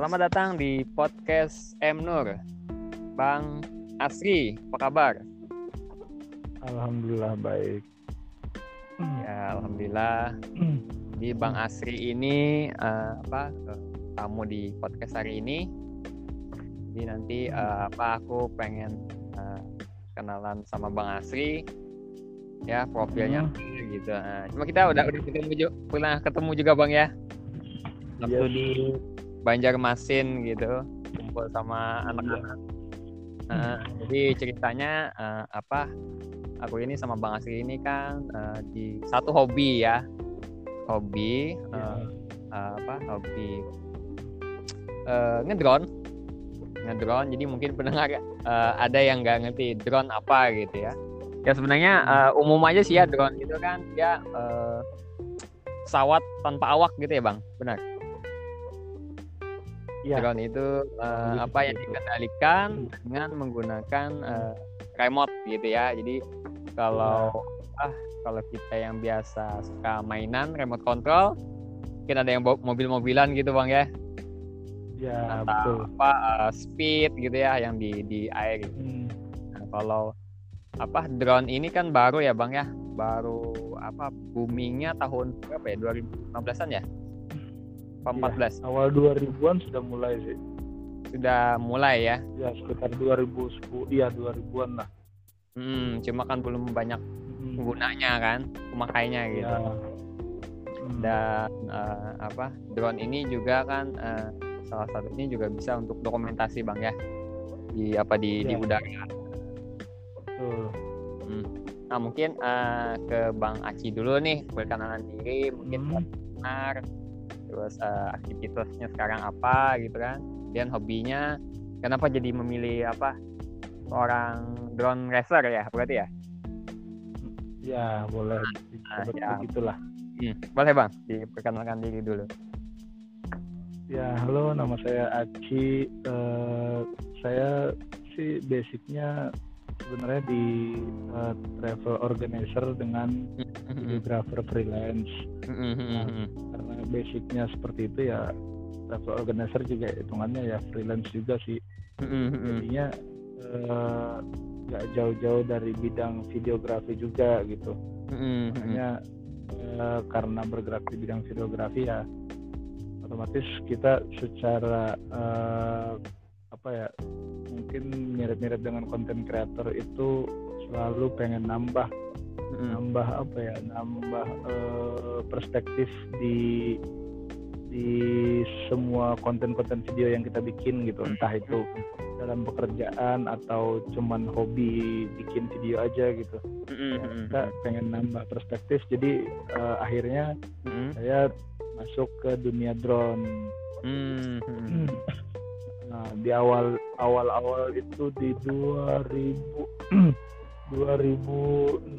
Selamat datang di podcast M Nur. Bang Asri, apa kabar? Alhamdulillah baik. Ya, alhamdulillah. Di Bang Asri ini uh, apa tamu di podcast hari ini. Jadi nanti uh, apa aku pengen uh, kenalan sama Bang Asri. Ya, profilnya Hmm. gitu. Nah, cuma kita udah udah ketemu juga, pernah ketemu juga Bang ya. Waktu Iya di Banjarmasin gitu, kumpul sama anak-anak. Nah, jadi ceritanya uh, apa? Aku ini sama Bang Asri ini kan uh, di satu hobi ya, hobi uh, uh, apa? Hobi uh, ngedrone, ngedrone. Jadi mungkin pendengar uh, ada yang nggak ngerti drone apa gitu ya. Ya sebenarnya uh, umum aja sih ya drone itu kan dia uh, pesawat tanpa awak gitu ya bang, benar? Iya. Drone itu uh, apa yang seperti itu. dikendalikan dengan menggunakan uh, remote gitu ya. Jadi kalau ah kalau kita yang biasa suka mainan remote control, mungkin ada yang mobil-mobilan gitu bang ya, Ya atau betul. apa uh, speed gitu ya yang di di air. gitu. Hmm. Nah, kalau apa drone ini kan baru ya bang ya, baru apa boomingnya tahun berapa ya 2015an ya? Apa Iya. 14 Awal 2000-an sudah mulai sih. sudah mulai ya. Ya sekitar 2010, iya 2000-an lah. Hmm, cuma kan belum banyak Hmm. penggunanya kan, pemakainya gitu. Ya. Hmm. Dan eh, apa drone ini juga kan eh, salah satunya juga bisa untuk dokumentasi bang ya di apa di di Iya. udara. Betul. Hmm. Nah mungkin eh, ke bang Aci dulu nih perkenalan diri, mungkin Hmm. benar, terus eh, aktivitasnya sekarang apa gitu kan, dan hobinya kenapa jadi memilih apa orang drone racer ya berarti ya? Ya boleh. Ah, Seperti ya. begitulah. Hmm. Boleh bang diperkenalkan diri dulu. Ya halo nama saya Aci. Eh, saya sih basicnya sebenarnya di eh, travel organizer dengan videographer freelance. karena basicnya seperti itu ya travel organizer juga hitungannya ya freelance juga sih. Jadinya eh, nggak jauh-jauh dari bidang videografi juga gitu. Makanya eh, karena bergerak di bidang videografi ya otomatis kita secara eh, apa ya mungkin mirip-mirip dengan konten kreator itu selalu pengen nambah nambah apa ya nambah eh, perspektif di di semua konten-konten video yang kita bikin gitu. Entah itu dalam pekerjaan atau cuman hobi bikin video aja gitu. Kita pengen nambah perspektif. Jadi eh, akhirnya saya masuk ke dunia drone nah di awal awal awal itu di 2000 2006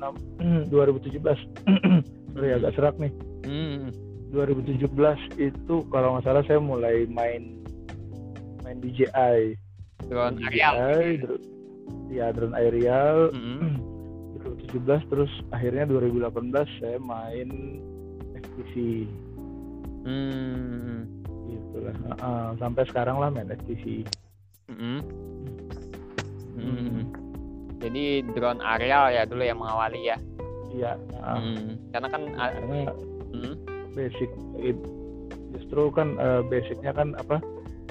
2017 sorry agak serak nih 2017 itu kalau nggak salah saya mulai main main DJI Drone Main aerial. DJI, dr- ya drone aerial Mm-mm. 2017 terus akhirnya 2018 saya main FPV Hmm. Gitu lah Heeh, sampai sekarang lah main FPV Mm-mm. Mm. Jadi drone aerial ya dulu yang mengawali ya. iya heeh. Mm. Karena kan ah, karena mm, basic it- justru kan eh, basicnya kan apa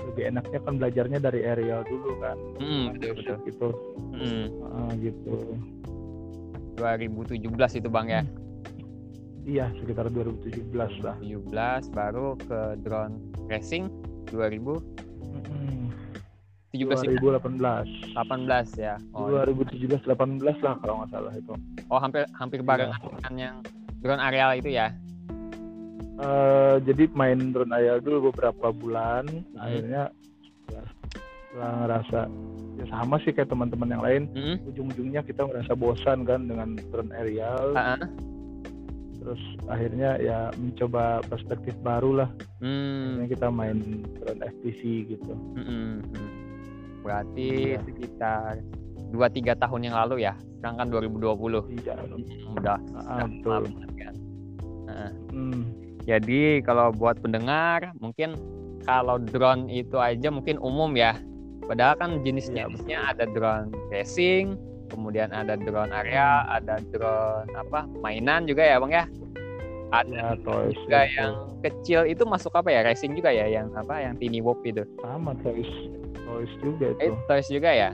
lebih enaknya kan belajarnya dari aerial dulu kan mm, betul betul. gitu Mm. Heeh, gitu 2017 itu bang ya. iya sekitar 2017 lah 17 baru ke drone racing 2017 Mm-mm. juga 2018 18 ya. Oh, 2017 18 lah kalau nggak salah itu oh hampir hampir barengan dengan yang drone aerial itu ya. Eh, jadi main drone aerial dulu beberapa bulan akhirnya setelah, ngerasa ya sama sih kayak teman-teman yang lain Mm. ujung-ujungnya kita ngerasa bosan kan dengan drone aerial Ah, ah. Terus akhirnya ya mencoba perspektif baru lah Hmm. kita main drone FPV gitu Mm-mm. Berarti Iya. sekitar 2-3 tahun yang lalu ya. Sekarang kan 2020. iya Hmm, Udah ah, betul banget kan. Nah, Hmm. Jadi kalau buat pendengar mungkin kalau drone itu aja mungkin umum ya. Padahal kan jenisnya jenisnya ada drone racing, kemudian ada drone area, ada drone apa mainan juga ya bang ya. Ada ya toys juga itu. yang kecil itu masuk apa ya racing juga ya yang apa yang tiny whoop itu. sama toys toys juga Eh, itu toys juga ya.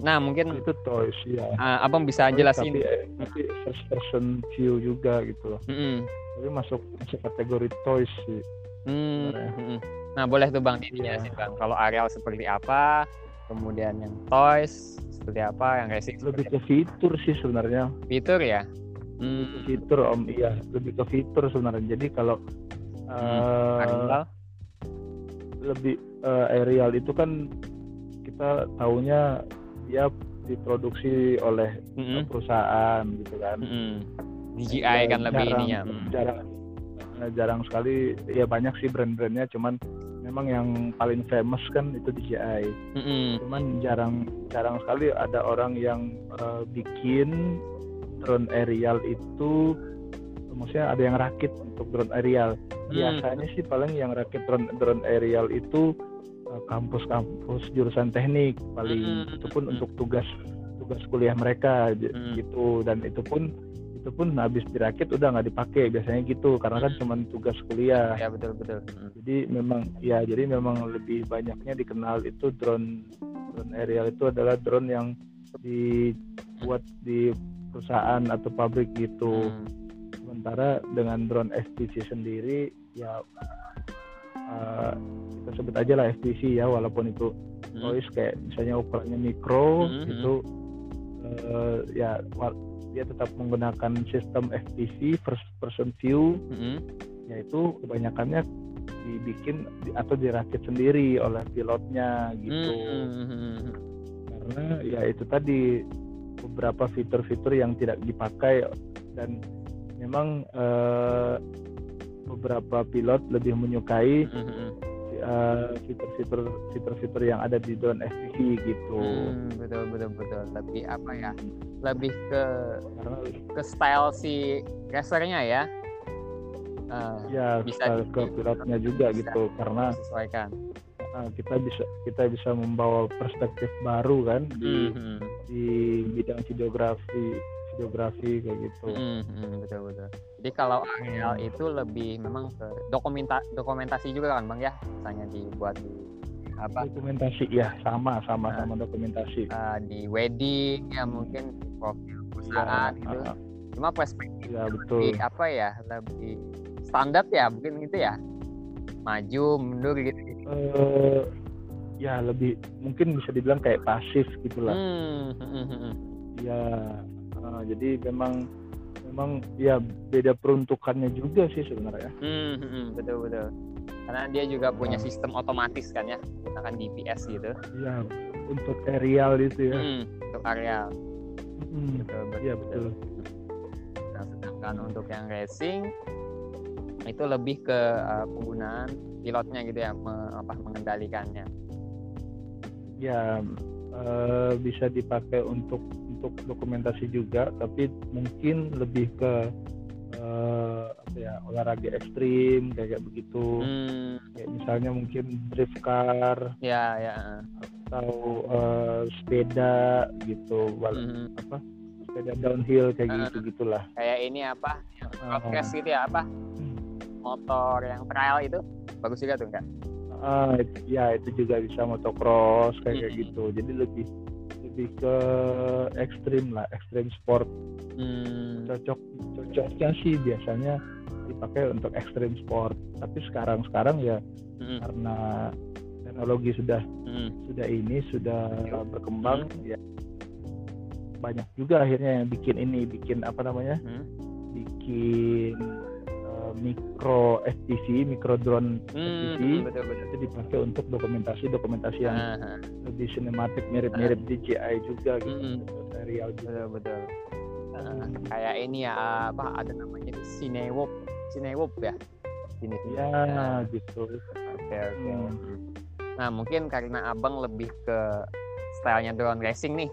Nah mungkin itu toys ya uh, abang bisa Toys, jelasin. tapi eh, tapi first person view juga gitu loh Mm-mm. tapi masuk masuk kategori toys sih Hmm, Sebenarnya. mm-mm. Nah boleh tuh bang Iya. dijelasin bang. Kalau areal seperti apa, kemudian yang toys seperti apa, yang racing lebih seperti ke fitur sih sebenarnya fitur ya. Hmm, fitur om iya lebih ke fitur sebenarnya jadi kalau eh, areal. lebih eh, aerial itu kan kita taunya dia diproduksi oleh Mm-mm, perusahaan gitu kan mm-mm. DJI kan lebih jarang, ininya. mm. jarang jarang sekali ya banyak sih brand-brandnya cuman memang yang paling famous kan itu DJI Mm-mm, cuman jarang jarang sekali ada orang yang eh, bikin drone aerial itu maksudnya ada yang rakit untuk drone aerial Hmm. biasanya sih paling yang rakit drone drone aerial itu eh, kampus-kampus jurusan teknik paling Hmm. itu pun Hmm. untuk tugas tugas kuliah mereka Hmm. gitu dan itu pun itu pun habis dirakit udah nggak dipakai biasanya gitu karena kan Hmm. cuma tugas kuliah Ya betul betul. Mm. jadi memang ya jadi memang lebih banyaknya dikenal itu drone drone aerial itu adalah drone yang dibuat di perusahaan atau pabrik gitu Mm. sementara dengan drone FPV sendiri ya eh, kita sebut aja lah FPV ya walaupun itu toys kayak misalnya ukurannya mikro Hmm, hmm. itu eh, ya dia tetap menggunakan sistem FPV first person view Mm-mm. yaitu kebanyakannya dibikin di- atau dirakit sendiri oleh pilotnya gitu Mm-mm. karena ya itu tadi beberapa fitur-fitur yang tidak dipakai dan memang eh, beberapa pilot lebih menyukai Mm-mm. Eh, fitur-fitur fitur-fitur yang ada di drone FPV gitu Hmm, betul betul betul. Lebih apa ya? Lebih ke karena ke style si racernya ya. Eh, ya Bisa ke pilotnya juga bisa gitu karena disesuaikan. eh, kita bisa kita bisa membawa perspektif baru kan di Mhm. di bidang videografi videografi kayak gitu Mm, mm, betul betul. Jadi kalau areal itu lebih memang ke dokumenta dokumentasi juga kan bang ya, misalnya dibuat di apa dokumentasi ya sama sama Nah. sama dokumentasi eh, di wedding ya mungkin di profil perusahaan Ya, gitu. ah, Cuma perspektif ya betul lebih apa ya lebih standar ya mungkin gitu ya, maju mundur gitu. Eh, ya lebih mungkin bisa dibilang kayak pasif gitulah Hmm, hmm, hmm, hmm. ya eh, jadi memang memang ya beda peruntukannya juga sih sebenarnya Hmm, hmm, hmm, betul betul. Karena dia juga punya Ah. sistem otomatis kan ya, menggunakan GPS gitu. ya untuk aerial itu ya Hmm, untuk areal. Hmm, Betul betul. ya betul Nah, sedangkan untuk yang racing itu lebih ke uh, penggunaan pilotnya gitu ya, me- apa mengendalikannya. ya eh, bisa dipakai untuk untuk dokumentasi juga tapi mungkin lebih ke eh, apa ya olahraga ekstrim kayak begitu Hmm, kayak misalnya mungkin drift car ya ya. atau eh, sepeda gitu Hmm, apa sepeda downhill kayak Ah. gitu gitulah kayak ini apa? Yang Ah. podcast gitu ya apa? Motor yang trail itu bagus juga tuh enggak? Ah, it- ya itu juga bisa motocross kayak kayak Hmm. gitu jadi lebih lebih ke ekstrim lah ekstrim sport. Hmm, cocok cocoknya sih biasanya dipakai untuk ekstrim sport. Tapi sekarang sekarang ya hmm, karena teknologi sudah hmm. sudah ini sudah berkembang ya banyak juga akhirnya yang bikin ini bikin apa namanya? Hmm. bikin eh, mikro FPV mikro drone Hmm, FPV betul betul. itu dipakai untuk dokumentasi dokumentasi yang ah, lebih sinematik mirip-mirip DJI juga gitu Mm-mm. serial juga betul betul. Ah, kayak ini ya apa ada namanya itu Cinewop, Cinewop ya. Jenisnya. ya gitu Oke oke. Hmm. Nah mungkin karena abang lebih ke stylenya drone racing nih.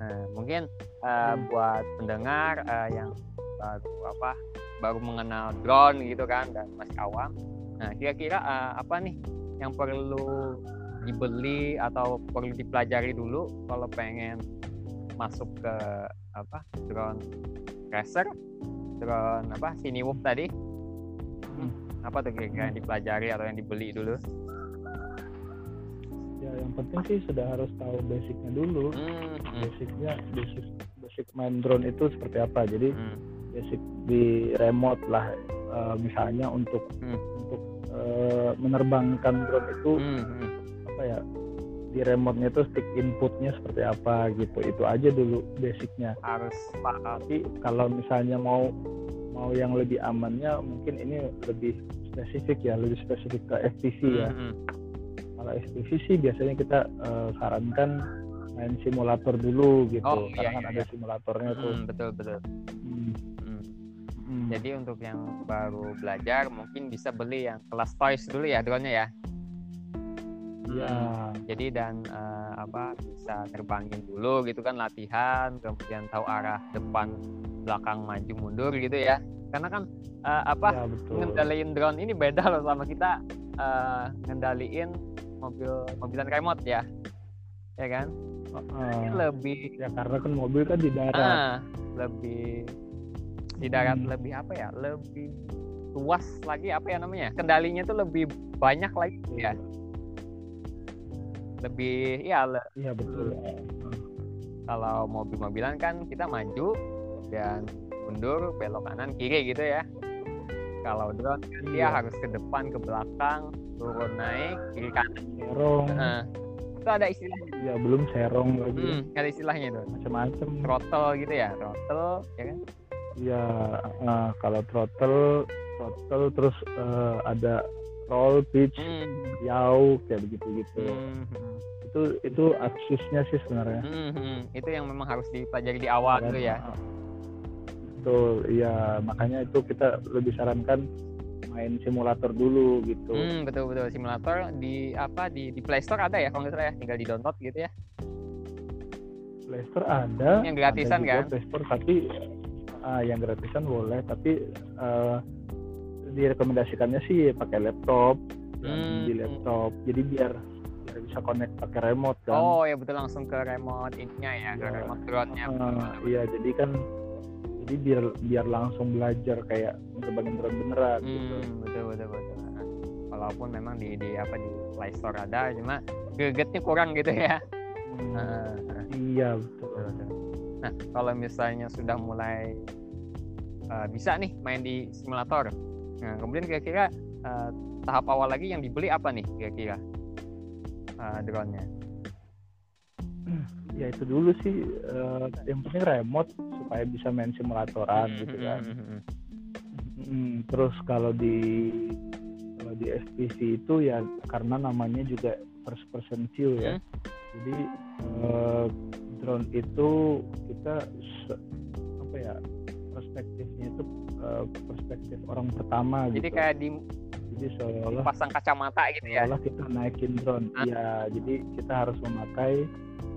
Nah mungkin uh, Hmm. buat pendengar uh, yang baru apa baru mengenal drone gitu kan dan masih awam. Nah kira-kira uh, apa nih yang perlu dibeli atau perlu dipelajari dulu kalau pengen masuk ke apa drone racer drone apa Wolf tadi hmm. apa tuh kira-kira yang dipelajari atau yang dibeli dulu ya yang penting sih sudah harus tahu basicnya dulu hmm. hmm. basicnya basic basic main drone itu seperti apa jadi hmm. Basic di remote lah uh, misalnya untuk hmm. untuk uh, menerbangkan drone itu hmm. hmm. apa ya di remote-nya itu stick inputnya seperti apa gitu itu aja dulu basicnya harus tapi kalau misalnya mau mau yang lebih amannya mungkin ini lebih spesifik ya lebih spesifik ke FPV ya hmm. kalau FPV sih biasanya kita uh, sarankan main simulator dulu gitu oh, karena iya, kan iya. ada simulatornya hmm, tuh betul betul Hmm. Jadi untuk yang baru belajar mungkin bisa beli yang kelas toys dulu ya drone-nya ya. Iya. Hmm. Jadi dan uh, apa bisa terbangin dulu gitu kan latihan, kemudian tahu arah depan, belakang, maju, mundur gitu ya. Karena kan uh, apa ya, ngendaliin drone ini beda loh sama kita uh, ngendaliin mobil mobilan remote ya. Ya kan? Uh, ini lebih ya karena kan mobil kan di darat. Uh, lebih di darat hmm. lebih apa ya lebih luas lagi apa ya namanya kendalinya tuh lebih banyak lagi ya. Lebih ya le iya betul. Kalau mobil-mobilan kan kita maju dan mundur belok kanan kiri gitu ya. Kalau drone kan iya. dia harus ke depan ke belakang turun naik kiri kanan. Serong. Nah, itu ada istilahnya. Ya belum serong lagi. Hmm, ada istilahnya itu. Macam-macam. Throttle gitu ya throttle ya kan ya uh, kalau throttle throttle terus uh, ada roll pitch hmm. yaw kayak begitu gitu hmm. itu itu aksesnya sih sebenarnya. Hmm, itu yang memang harus dipelajari di awal gitu ya. Betul iya. Makanya itu kita lebih sarankan main simulator dulu gitu. Hmm, betul betul. Simulator di apa di di Play Store ada ya kalau nggak salah ya? Tinggal di download gitu ya. Play Store ada. Yang gratisan ada kan? Play Store tapi uh, yang gratisan boleh tapi uh, direkomendasikannya sih pakai laptop hmm. di laptop. Jadi biar biar bisa connect pakai remote kan. Oh ya betul langsung ke remote ininya ya, ya. ke remote drone-nya uh, iya jadi kan jadi biar biar langsung belajar kayak nerbangin drone beneran hmm, gitu. betul betul betul. Walaupun memang di di apa di Play Store ada cuma gregetnya kurang gitu ya. Hmm, uh, iya betul, betul, betul Nah, kalau misalnya sudah mulai uh, bisa nih main di simulator, nah kemudian kira-kira uh, tahap awal lagi yang dibeli apa nih kira-kira uh, drone-nya? Ya itu dulu sih uh, yang penting remote supaya bisa main simulatoran hmm, gitu hmm, kan. Hmm, hmm, terus kalau di kalau di FPV itu ya karena namanya juga first person view ya. Jadi uh, drone itu kita apa ya perspektifnya itu uh, perspektif orang pertama jadi gitu. kayak di jadi seolah pasang kacamata gitu ya seolah kita naikin drone ah. ya jadi kita harus memakai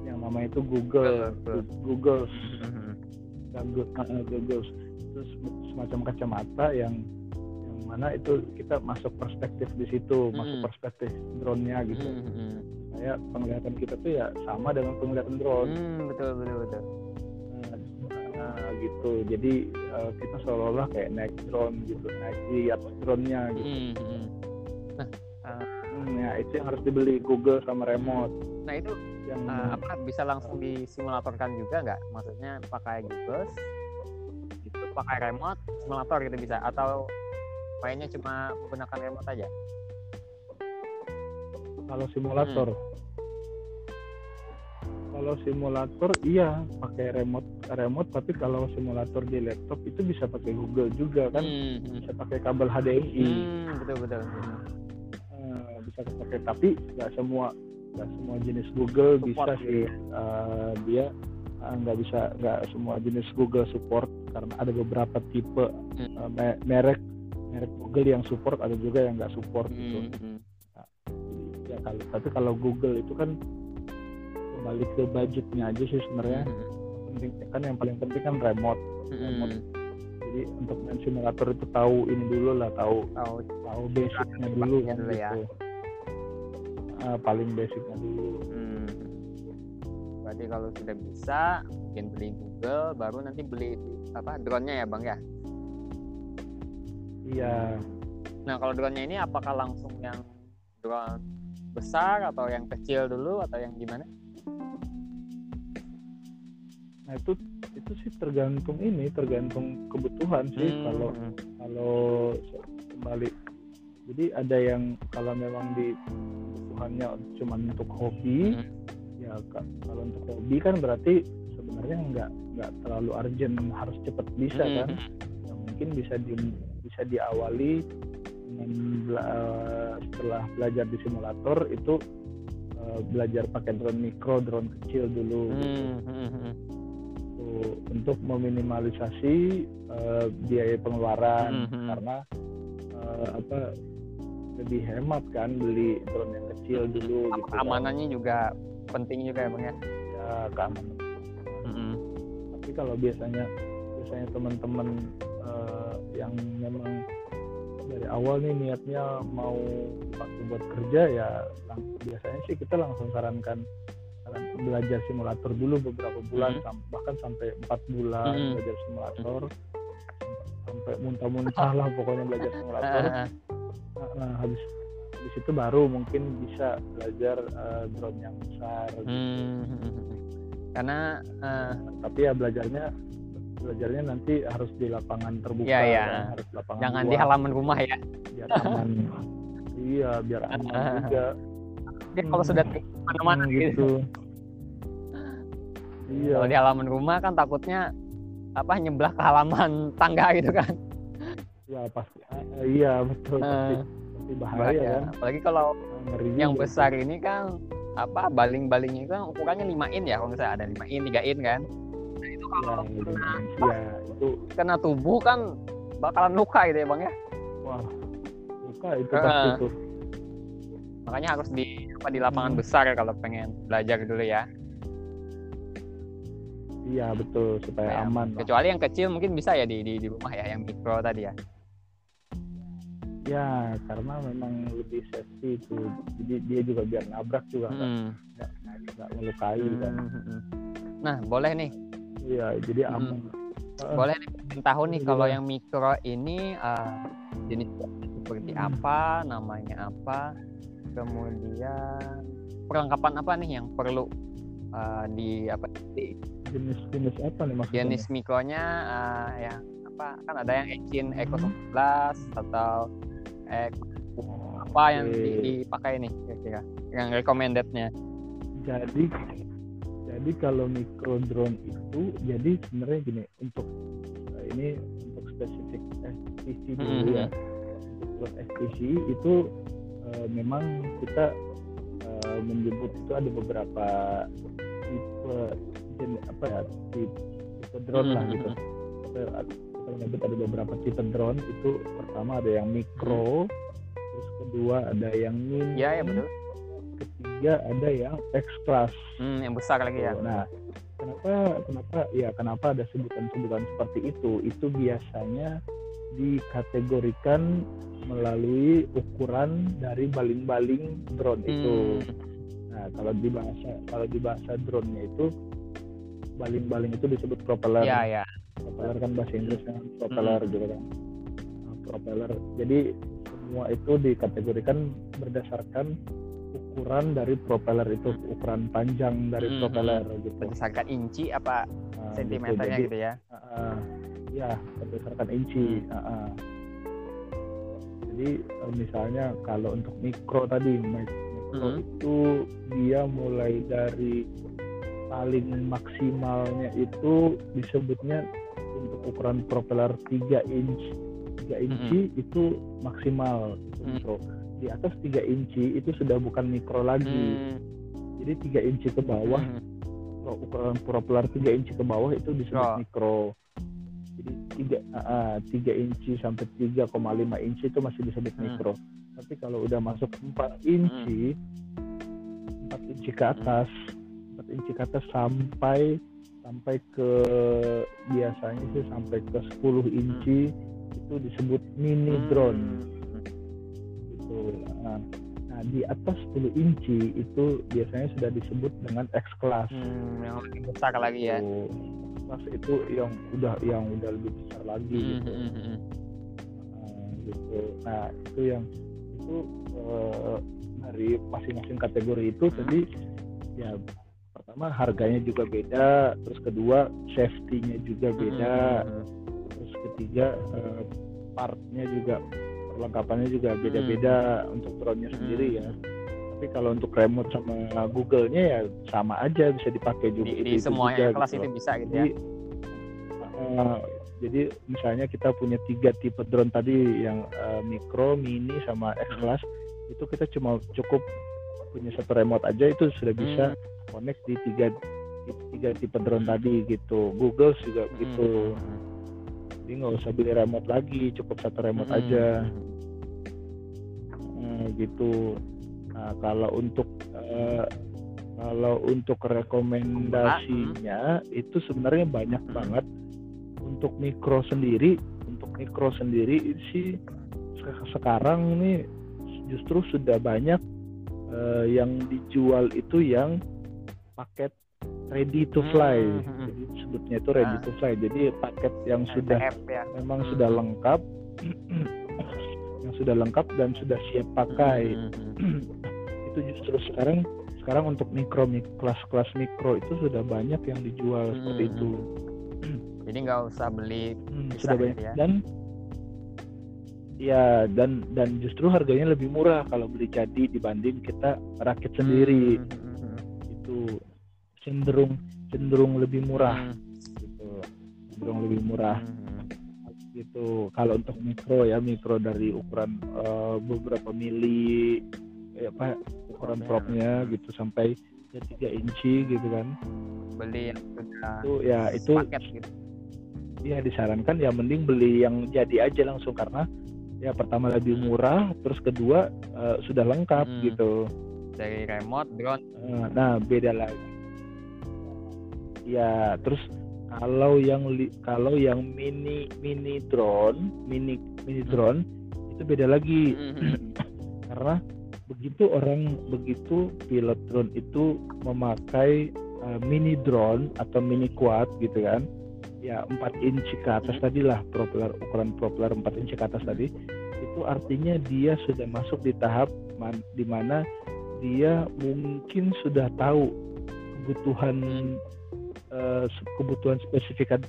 yang namanya itu Google Google, Google. Google terus semacam kacamata yang mana itu kita masuk perspektif di situ hmm. masuk perspektif drone-nya gitu. Hmm ya penglihatan kita tuh ya sama dengan penglihatan drone. Hmm, betul betul betul. Nah, gitu. Jadi uh, kita seolah-olah kayak naik drone gitu naik di atas drone-nya gitu. Hmm, hmm. nah uh, hmm, ya itu yang harus dibeli Google sama remote. nah itu yang uh, apa bisa langsung disimulatorkan juga nggak? Maksudnya pakai Google itu pakai remote simulator gitu bisa? Atau mainnya cuma menggunakan remote aja? Kalau simulator. Hmm. Kalau simulator iya pakai remote remote tapi kalau simulator di laptop itu bisa pakai Google juga kan. Hmm. bisa pakai kabel HDMI hmm, betul betul uh, bisa pakai tapi nggak semua nggak semua jenis Google support, bisa sih. Uh, dia eh, nggak uh, bisa nggak semua jenis Google support karena ada beberapa tipe hmm. uh, merek merek Google yang support ada juga yang nggak support hmm. gitu hmm. nah, ya kalau tapi kalau Google itu kan balik ke budgetnya aja sih sebenarnya hmm. penting kan yang paling penting kan remote hmm. remote jadi untuk main simulator itu tahu ini dulu lah tahu tahu tahu basicnya dulu, dulu ya. gitu. uh, paling basicnya dulu hmm. berarti kalau sudah bisa mungkin beli Google baru nanti beli apa drone-nya ya bang ya iya. Nah kalau drone-nya ini apakah langsung yang drone besar atau yang kecil dulu atau yang gimana? Nah itu itu sih tergantung ini tergantung kebutuhan sih Hmm, kalau kalau kembali. Jadi ada yang kalau memang di kebutuhannya cuma untuk hobi Hmm. ya ka- kalau untuk hobi kan berarti sebenarnya nggak nggak terlalu urgent harus cepat bisa Hmm, kan? Ya, mungkin bisa di bisa diawali dengan bela- eh, setelah belajar di simulator itu eh, belajar pakai drone mikro drone kecil dulu Hmm, hmm, hmm. Tuh, untuk meminimalisasi eh, biaya pengeluaran Mhm. karena eh, apa lebih hemat kan beli drone yang kecil dulu gitu kan. keamanannya juga penting juga ya bang ya ya keamanan Hmm, tapi kalau biasanya biasanya teman-teman eh, yang memang dari awal nih niatnya mau pakai buat kerja ya lang- biasanya sih kita langsung sarankan saran belajar simulator dulu beberapa bulan Mhm. sam- bahkan sampai empat bulan Mhm. belajar simulator sampai muntah-muntah lah pokoknya belajar simulator Ah, ah, Nah, nah, habis habis itu baru mungkin bisa belajar eh, drone yang besar gitu. hmm, hmm, hmm. karena eh, tapi ya belajarnya belajarnya nanti harus di lapangan terbuka iya. kan, harus lapangan jangan luas, di halaman rumah ya. Biar aman. Iya biar aman Ah. juga. Dia kalau sudah Hmm. mana-mana Hmm, gitu. gitu. Iya. Kalau di halaman rumah kan takutnya apa nyebelah ke halaman tangga gitu kan. Ya pasti ah, iya betul pasti, Eh, pasti bahaya bahaya. kan? apalagi kalau ngeri yang besar ini kan apa baling-balingnya itu kan ukurannya 5 in ya kalau misalnya ada 5 in 3 in kan ya, gitu. ya itu kena tubuh kan bakalan luka gitu ya bang ya wah buka itu pasti Ah. tuh makanya harus di apa di lapangan Hmm. besar kalau pengen belajar dulu ya iya betul supaya Supaya aman lah. kecuali yang kecil mungkin bisa ya di di, di rumah ya yang mikro tadi ya ya karena memang lebih safety itu jadi dia juga biar nabrak juga nggak Hmm. nggak melukai kan Hmm, hmm. nah boleh nih iya jadi Hmm. aman Ah, boleh tahu nih kalau yang mikro ini eh, jenis seperti Hmm. apa namanya apa kemudian perlengkapan apa nih yang perlu eh, di apa di jenis jenis apa nih maksudnya jenis mikronya eh, yang apa kan ada yang engine Eco Hmm. 11 atau Eco Oh, apa yang dipakai nih kira-kira yang recommendednya jadi jadi kalau micro drone itu jadi sebenarnya gini untuk eh, ini untuk spesifik SPC dulu Mhm. ya. Untuk drone itu eh, memang kita eh, menyebut itu ada beberapa tipe jenis apa ya tipe, tipe drone lah Mhm. gitu. Kita, kita menyebut ada beberapa tipe drone. Itu pertama ada yang mikro terus kedua ada yang mini ya ya betul. ketiga ada yang X class. hmm, yang besar lagi ya Nah, kenapa kenapa ya kenapa ada sebutan-sebutan seperti itu? Itu biasanya dikategorikan melalui ukuran dari baling-baling drone itu. Hmm. Nah, kalau di bahasa kalau di bahasa drone-nya itu baling-baling itu disebut propeller. ya ya Propeller kan bahasa Inggris kan propeller Hmm. gitu kan. Nah, propeller. Jadi semua itu dikategorikan berdasarkan ukuran dari propeller itu, ukuran panjang dari Hmm, propeller gitu. berdasarkan inci apa Nah, sentimeternya Jadi, gitu ya uh, ya berdasarkan inci. Hmm. uh, uh. Jadi uh, misalnya kalau untuk mikro tadi, mi- mikro Hmm. itu dia mulai dari paling maksimalnya itu disebutnya untuk ukuran propeller 3 inch 3 inci itu maksimal itu Hmm. Di atas 3 inci itu sudah bukan mikro lagi Hmm. jadi 3 inci ke bawah Hmm. kalau ukuran propeller 3 inci ke bawah itu disebut Oh. mikro jadi 3 ah, 3 inci sampai 3,5 inci itu masih disebut Hmm. mikro tapi kalau udah masuk 4 inci 4 inci ke atas 4 inci ke atas sampai sampai ke biasanya sih sampai ke 10 inci itu disebut mini drone Hmm. Gitu. Nah, nah, di atas 10 inci itu biasanya sudah disebut dengan X class. Hmm, yang lebih besar lagi ya. Itu, kelas itu yang udah yang udah lebih besar lagi Hmm, gitu. hmm, hmm, Nah, gitu. Nah, itu yang itu eh, dari masing-masing kategori itu Hmm. tadi ya pertama harganya juga beda, terus kedua safety-nya juga hmm, beda, hmm, terus ketiga eh, part-nya juga perlengkapannya juga beda-beda untuk drone-nya sendiri ya. Tapi kalau untuk remote sama Google-nya ya sama aja bisa dipakai juga. Di, di itu semua juga kelas gitu. itu bisa gitu ya. Jadi, eh, jadi misalnya kita punya tiga tipe drone tadi yang eh, mikro, mini, sama X class itu kita cuma cukup punya satu remote aja itu sudah bisa Hmm, connect di tiga tiga tipe drone tadi gitu. Google juga hmm, gitu. hmm, hmm. Jadi nggak usah beli remote lagi, cukup satu remote Hmm, aja hmm, gitu. Nah kalau untuk eh, kalau untuk rekomendasinya itu sebenarnya banyak Hmm. banget untuk mikro sendiri. Untuk mikro sendiri sih se- sekarang ini justru sudah banyak eh, yang dijual itu yang paket ready to fly. Hmm, hmm, hmm. Jadi sebutnya itu ready Ah. to fly. Jadi paket yang sudah ya. memang Hmm. sudah lengkap yang sudah lengkap dan sudah siap pakai Hmm, hmm, hmm. itu justru sekarang sekarang untuk mikro mik- kelas-kelas mikro itu sudah banyak yang dijual Hmm, seperti hmm, itu Jadi nggak usah beli Hmm, Bisa sudah gitu banyak ya. dan ya dan dan justru harganya lebih murah kalau beli jadi dibanding kita rakit sendiri Hmm, hmm, hmm, hmm. itu cenderung cenderung lebih murah. Hmm, gitu. Cenderung lebih murah. Hmm, hmm. gitu. Kalau untuk mikro ya mikro dari ukuran eh, beberapa mili eh, apa ukuran Propnya. propnya gitu sampai ya 3 inci gitu kan. Beli yang sudah itu ya itu paket gitu. ya disarankan ya mending beli yang jadi aja langsung karena ya pertama lebih murah terus kedua eh, sudah lengkap Hmm. gitu. Dari remote, drone, nah beda lagi ya terus kalau yang li- kalau yang mini mini drone mini mini drone itu beda lagi. Hmm, hmm, karena begitu orang begitu pilot drone itu memakai uh, mini drone atau mini quad gitu kan ya 4 inci ke atas Hmm. tadi lah propeller ukuran propeller 4 inci ke atas tadi itu artinya dia sudah masuk di tahap man, di mana dia mungkin sudah tahu kebutuhan uh, kebutuhan spesifikasi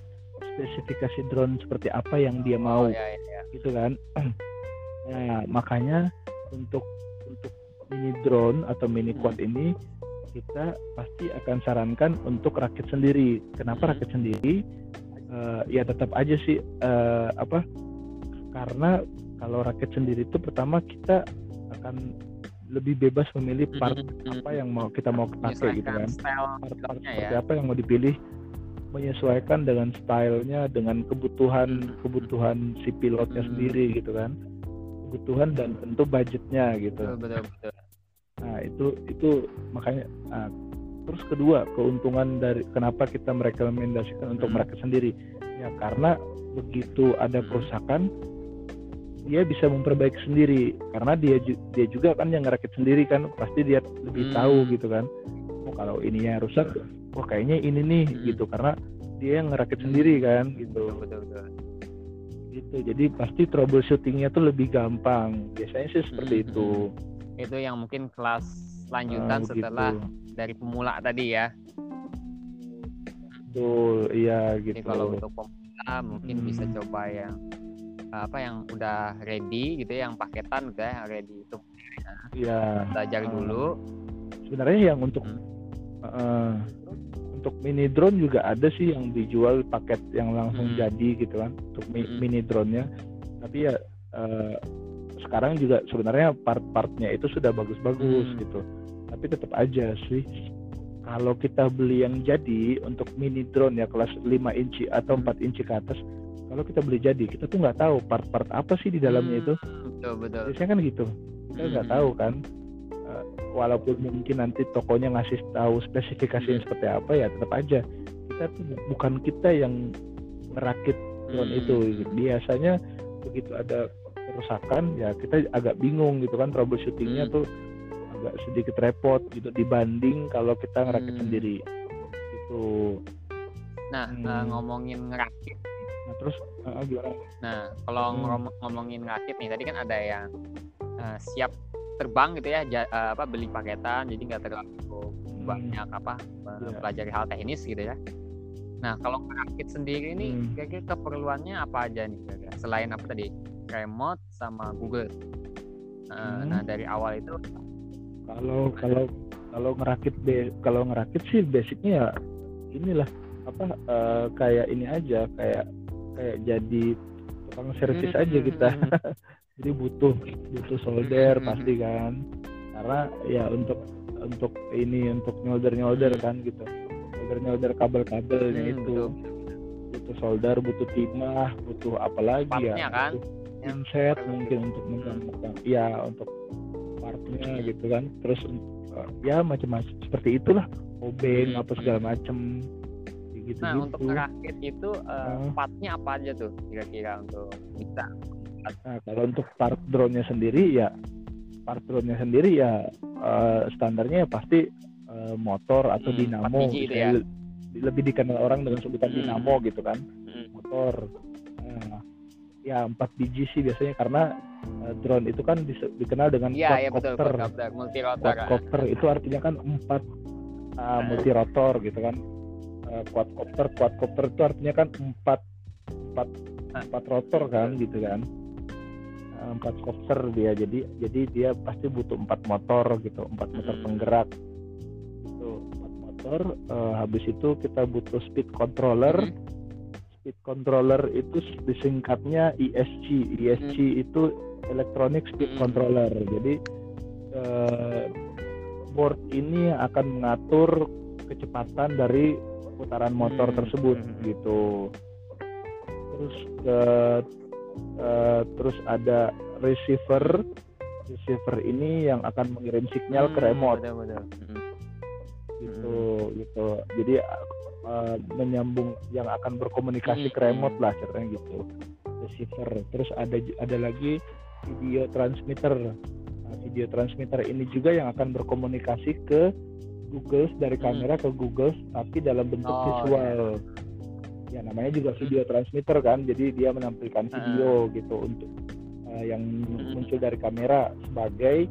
spesifikasi drone seperti apa yang dia mau Oh, ya, ya, gitu kan? Nah makanya untuk untuk mini drone atau mini Hmm. quad ini kita pasti akan sarankan untuk rakit sendiri. Kenapa Hmm. rakit sendiri? Eh, ya tetap aja sih eh, apa? Karena kalau rakit sendiri itu pertama kita akan lebih bebas memilih part Hmm, apa yang mau kita mau pakai gitu kan part-part ya. apa yang mau dipilih menyesuaikan dengan stylenya dengan kebutuhan Hmm. kebutuhan si pilotnya Hmm. sendiri gitu kan kebutuhan dan tentu budgetnya gitu Betul, betul, betul. nah itu itu makanya nah, terus kedua keuntungan dari kenapa kita merekomendasikan untuk Hmm. mereka sendiri ya karena begitu ada Hmm. kerusakan dia bisa memperbaiki sendiri karena dia dia juga kan yang ngerakit sendiri kan pasti dia lebih Hmm. tahu gitu kan oh kalau ininya rusak wah kayaknya ini nih Hmm. gitu karena dia yang ngerakit sendiri kan gitu Betul, betul, betul. gitu jadi pasti troubleshootingnya tuh lebih gampang biasanya sih seperti Hmm. itu Itu yang mungkin kelas lanjutan Ah, begitu. setelah dari pemula tadi ya. betul iya Jadi gitu kalau untuk pemula mungkin Hmm. bisa coba yang apa yang udah ready gitu ya, yang paketan gitu ya, yang ready itu Iya. belajar dulu. sebenarnya yang untuk Hmm. eh, untuk mini drone juga ada sih yang dijual paket yang langsung Hmm. jadi gitu kan untuk mi- Hmm. mini drone-nya tapi ya eh, sekarang juga sebenarnya part-partnya itu sudah bagus-bagus Hmm. gitu tapi tetap aja sih kalau kita beli yang jadi untuk mini drone ya kelas 5 inci atau Hmm. 4 inci ke atas kalau kita beli jadi kita tuh nggak tahu part-part apa sih di dalamnya itu Hmm, Betul, betul. biasanya kan gitu kita nggak Hmm. tahu kan Eh, walaupun mungkin nanti tokonya ngasih tahu spesifikasinya Hmm. seperti apa ya tetap aja kita tuh bu- bukan kita yang merakit drone Hmm. itu biasanya begitu ada kerusakan ya kita agak bingung gitu kan troubleshootingnya Hmm. tuh agak sedikit repot gitu dibanding kalau kita ngerakit Hmm. sendiri itu Nah, Hmm. eh, ngomongin ngerakit. Nah terus eh, gimana Nah, kalau Hmm. ngom- ngomongin ngerakit nih, tadi kan ada yang eh, siap terbang gitu ya, ja- eh, apa beli paketan, jadi nggak terlalu Hmm. banyak apa Iya. mempelajari hal teknis gitu ya. Nah, kalau ngerakit sendiri nih, Hmm. kira-kira keperluannya apa aja nih kira-kira? Selain apa tadi? Remote sama Google. Eh, Hmm. Nah, dari awal itu kalau kalau kalau ngerakit be- kalau ngerakit sih basicnya ya inilah apa eh, kayak ini aja kayak kayak jadi tukang servis Hmm, aja hmm, kita. hmm, hmm. jadi butuh butuh solder Hmm, pasti kan. Karena ya untuk untuk ini untuk nyolder nyolder Hmm. kan gitu. Nyolder nyolder kabel-kabelnya Hmm, itu betul. butuh solder butuh timah butuh apa lagi ya? Kan? butuh Yang inset perlu. mungkin untuk megang-megang ya untuk partnya gitu kan. Terus uh, ya macam-macam. Seperti itulah. Obeng Hmm, apa segala macem gitu Nah, gitu untuk ngerakit itu Ah. partnya apa aja tuh kira-kira untuk bisa? nah kalau untuk part drone-nya sendiri ya part drone-nya sendiri ya uh, standarnya ya pasti uh, motor atau Hmm, dinamo 4 biji itu misalnya ya? le- lebih dikenal orang dengan sebutan Hmm. dinamo gitu kan Hmm. motor Nah, ya empat biji sih biasanya karena uh, drone itu kan dikenal dengan betul, quadcopter rotor. quadcopter itu artinya kan empat uh, Ah. multi rotor gitu kan uh, quadcopter quadcopter itu artinya kan empat empat Ah. empat rotor kan gitu kan. Uh, empat kopter dia jadi jadi dia pasti butuh empat motor gitu empat motor Mm. penggerak. Itu empat motor Uh, habis itu kita butuh speed controller. Mhm. speed controller itu disingkatnya ESC ESC itu electronic speed controller. Jadi eh, board ini akan mengatur kecepatan dari putaran motor Hmm. tersebut Hmm. gitu terus eh, eh, terus ada receiver receiver ini yang akan mengirim sinyal ke Hmm, remote Betul, betul. Hmm. gitu gitu jadi uh, menyambung yang akan berkomunikasi ke Hmm. remote lah ceritanya gitu receiver terus ada ada lagi video transmitter nah, video transmitter ini juga yang akan berkomunikasi ke Google dari Hmm. kamera ke Google tapi dalam bentuk Oh, visual ya namanya juga video transmitter kan jadi dia menampilkan video gitu untuk uh, yang Hmm. muncul dari kamera sebagai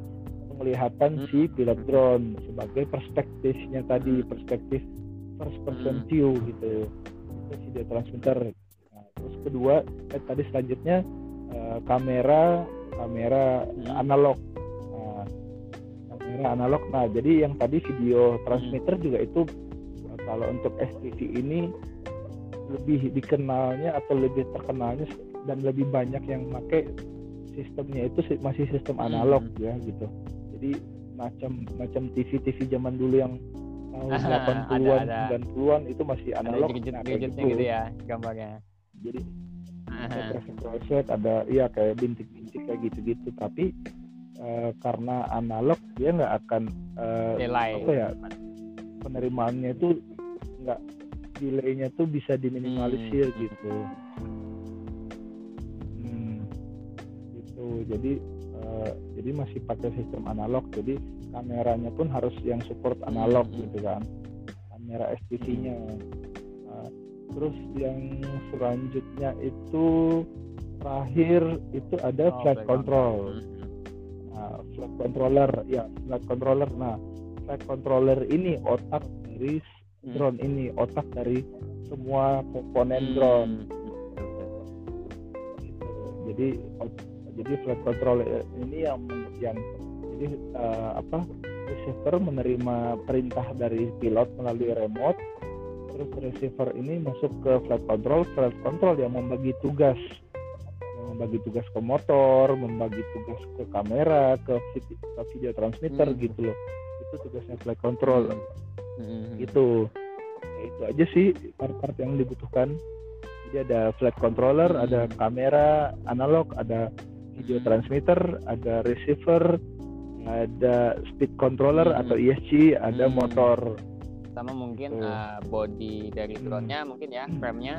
penglihatan Hmm. si pilot drone sebagai perspektifnya tadi Hmm. perspektif first person Hmm. view gitu itu video transmitter nah, terus kedua eh, tadi selanjutnya eh, kamera kamera Hmm. analog kamera analog nah jadi yang tadi video transmitter juga itu kalau untuk STV ini lebih dikenalnya atau lebih terkenalnya dan lebih banyak yang pakai sistemnya itu si- masih sistem Hmm. analog ya gitu jadi macam macam TV TV zaman dulu yang tahun Ada, 80-an ada. 90-an itu masih Ada analog nah, gadget-gadgetnya gitu ya gambarnya. jadi ada ada iya kayak bintik-bintik kayak gitu-gitu tapi eh, karena analog dia nggak akan eh, Delay. apa ya penerimaannya itu nggak delaynya tuh bisa diminimalisir Hmm. gitu hmm, gitu jadi eh, jadi masih pakai sistem analog jadi kameranya pun harus yang support analog Hmm. gitu kan kamera STV-nya Nah, terus yang selanjutnya itu terakhir itu ada Oh, flight flight control Hmm. Flight controller ya flight controller nah flight controller ini otak dari Hmm. drone ini otak dari semua komponen Hmm. drone gitu. jadi jadi flight controller ini yang yang jadi eh, apa receiver menerima perintah dari pilot melalui remote terus receiver ini masuk ke flight control flight control yang membagi tugas membagi tugas ke motor membagi tugas ke kamera ke vid- ke video transmitter Hmm. gitu loh itu tugasnya flight control Hmm. gitu Ya, itu aja sih part-part yang dibutuhkan jadi ada flight controller Hmm. ada kamera analog ada video Hmm. transmitter ada receiver ada speed controller Hmm. atau ESC ada Hmm. motor sama mungkin eh, body dari Hmm. drone-nya mungkin ya Hmm. frame-nya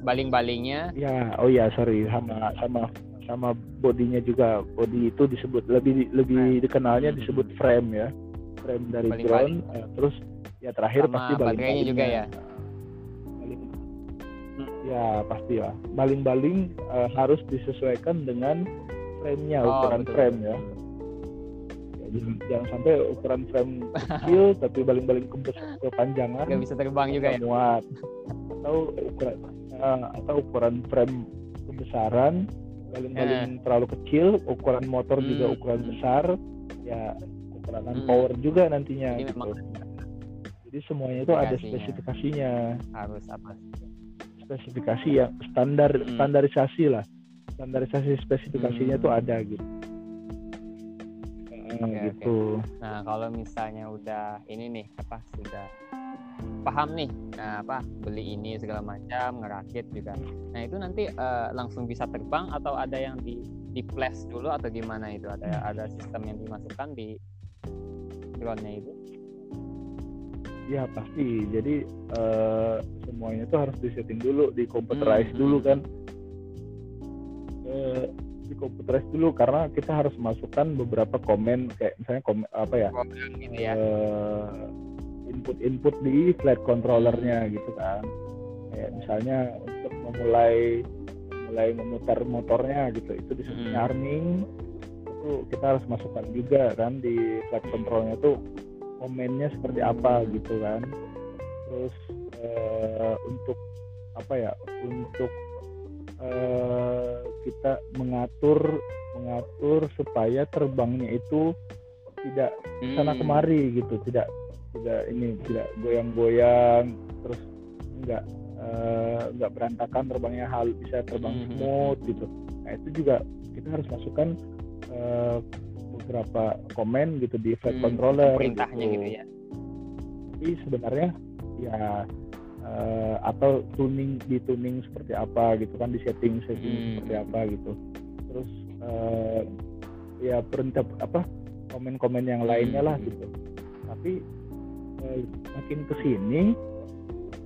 baling-balingnya. Ya oh ya sorry. Sama sama sama bodinya juga. Body itu disebut lebih lebih dikenalnya disebut frame ya. Frame dari Baling-baling. drone eh, terus ya terakhir Sama pasti baterainya baling-balingnya juga ya? Baling- Hmm. ya pasti lah. Baling-baling eh, harus disesuaikan dengan frame-nya Oh, ukuran betul, frame ya. Ya, jangan, jangan sampai ukuran frame kecil tapi baling-baling kebes- kepanjangan nggak bisa terbang juga ya? muat. Atau ukuran eh, atau ukuran frame kebesaran baling-baling terlalu kecil ukuran motor juga Hmm. ukuran besar ya ukuran Hmm. power juga nantinya jadi gitu. memang jadi semuanya itu ada Spesifikasinya. harus apa spesifikasi yang standar Hmm. standarisasi lah standarisasi spesifikasinya Hmm. tuh ada gitu Eh, Oke, gitu Nah, kalau misalnya udah ini nih apa sudah paham nih, nah apa beli ini segala macam, ngerakit juga. Nah, itu nanti eh, langsung bisa terbang atau ada yang di di flash dulu atau gimana itu? Ada ada sistem yang dimasukkan di drone-nya itu? ya pasti jadi eh, semuanya tuh harus disetting dulu di computerize Hmm, dulu hmm. kan Eh, di computerize dulu karena kita harus masukkan beberapa komen kayak misalnya komen apa ya Program gitu ya. eh, input-input di flight controllernya gitu kan kayak misalnya untuk memulai mulai memutar motornya gitu itu disebut Hmm. arming itu kita harus masukkan juga kan di flight controlnya tuh komennya seperti apa Hmm. gitu kan terus eh, untuk apa ya untuk eh, kita mengatur mengatur supaya terbangnya itu tidak sana Hmm. kemari gitu tidak tidak ini tidak goyang-goyang terus enggak eh, enggak berantakan terbangnya hal bisa terbang Mhm. smooth gitu nah itu juga kita harus masukkan eh, beberapa komen gitu di flight Hmm, controller perintahnya gitu ya. tapi sebenarnya ya eh, atau tuning di tuning seperti apa gitu kan di setting setting Hmm. seperti apa gitu terus eh, ya perintah apa komen-komen yang lainnya lah Hmm. gitu tapi makin ke sini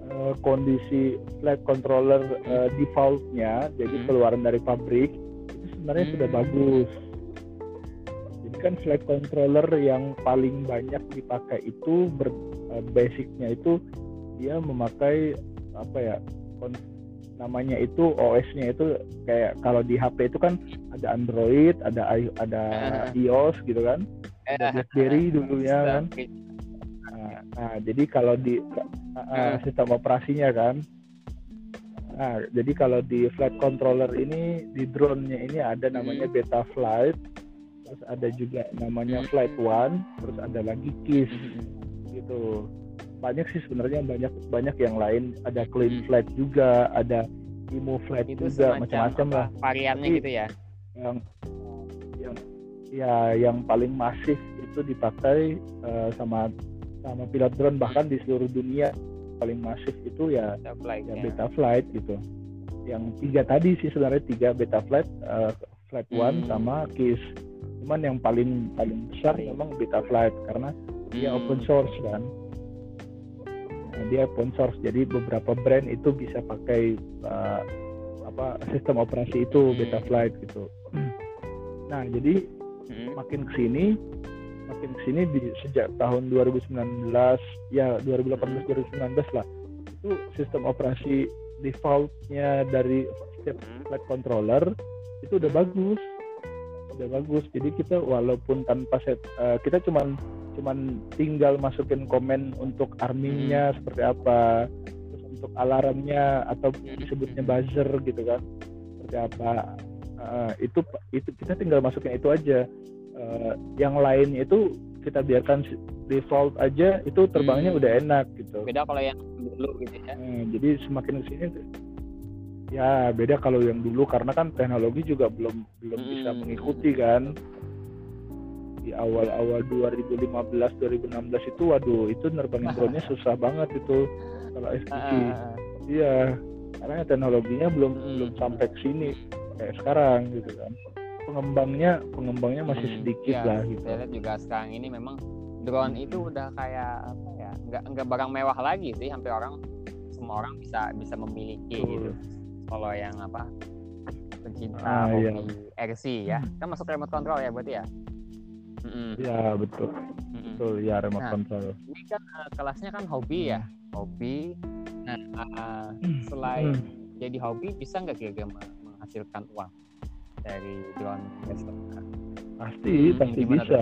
eh, kondisi flight controller eh, defaultnya jadi Hmm. keluaran dari pabrik itu sebenarnya sudah Hmm. bagus jadi kan flight controller yang paling banyak dipakai itu ber, eh, basicnya itu dia memakai apa ya namanya itu OS-nya itu kayak kalau di HP itu kan ada Android, ada ada iOS gitu kan, ada BlackBerry dulunya kan. Nah, jadi kalau di uh, uh, sistem operasinya kan, nah jadi kalau di flight controller ini di drone-nya ini ada namanya Hmm. Beta Flight, terus ada juga namanya Hmm. Flight One, terus ada lagi KISS gitu. Banyak sih sebenarnya banyak banyak yang lain, ada Clean. Flight juga, ada Imo Flight itu juga, macam-macam lah. variannya gitu ya. Yang yang ya yang paling masif itu dipakai eh, sama sama pilot drone bahkan di seluruh dunia paling masif itu ya Beta flight ya ya. Beta Flight gitu. Yang tiga tadi sih sebenarnya tiga Beta Flight, eh, Flight One Hmm. sama KISS. Cuman yang paling paling besar memang Beta Flight karena dia Hmm. open source kan. Nah, dia open source jadi beberapa brand itu bisa pakai eh, apa sistem operasi itu Hmm. Beta Flight gitu. Nah jadi Hmm. makin ke sini makin ke sini di sejak tahun 2019 ya 2018 2019 lah. Itu sistem operasi defaultnya dari setiap Hmm. flight controller itu udah bagus. Udah bagus. Jadi kita walaupun tanpa set eh, kita cuman cuman tinggal masukin komen untuk armingnya seperti apa terus untuk alarmnya atau disebutnya buzzer gitu kan seperti apa. Eh, itu itu kita tinggal masukin itu aja Eh, yang lain itu kita biarkan default aja itu terbangnya Hmm. udah enak gitu Beda kalau yang dulu gitu ya. Eh, jadi semakin ke sini ya beda kalau yang dulu karena kan teknologi juga belum belum bisa Hmm. mengikuti kan di awal-awal 2015 2016 itu waduh itu nerbangin drone-nya susah banget itu kalau FPV Ah, iya karena teknologinya belum Hmm. belum sampai ke sini kayak sekarang gitu kan pengembangnya pengembangnya masih Hmm, sedikit iya, lah gitu Saya lihat juga sekarang ini memang drone itu udah kayak apa ya? Nggak nggak barang mewah lagi sih, hampir orang semua orang bisa bisa memiliki Betul. gitu. Kalau yang apa pencinta Ah, iya. RC ya. Kan masuk remote control ya berarti ya. Mm-mm. ya betul Mm-mm. betul ya remote Nah. control Ini kan eh, kelasnya kan hobi ya, hobi. Nah, eh, Hmm. selain jadi hobi bisa nggak kira-kira me- menghasilkan uang dari drone? Nah, pasti hmm, pasti bisa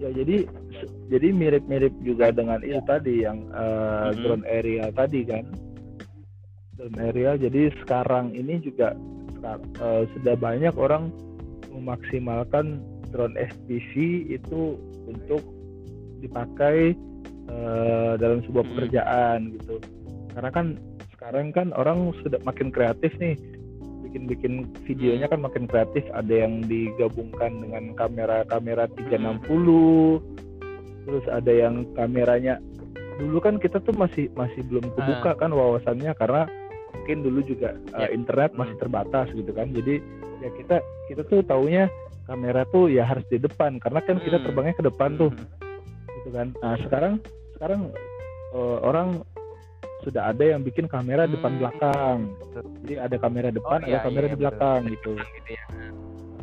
ya jadi jadi mirip-mirip juga dengan itu tadi yang eh, Mhm. drone aerial tadi kan drone aerial jadi sekarang ini juga eh, sudah banyak orang memaksimalkan drone FPV itu untuk dipakai eh, dalam sebuah Mhm. pekerjaan gitu karena kan sekarang kan orang sudah makin kreatif nih bikin-bikin videonya kan makin kreatif. Ada yang digabungkan dengan kamera-kamera 360 terus ada yang kameranya dulu kan kita tuh masih masih belum kebuka kan wawasannya karena mungkin dulu juga uh, internet masih Hmm. terbatas gitu kan. Jadi ya kita kita tuh taunya kamera tuh ya harus di depan karena kan kita Hmm. terbangnya ke depan tuh. Gitu kan. Nah sekarang sekarang uh, orang sudah ada yang bikin kamera depan Hmm. belakang jadi ada kamera depan Oh, iya, ada kamera iya, di belakang gitu Gitu ya.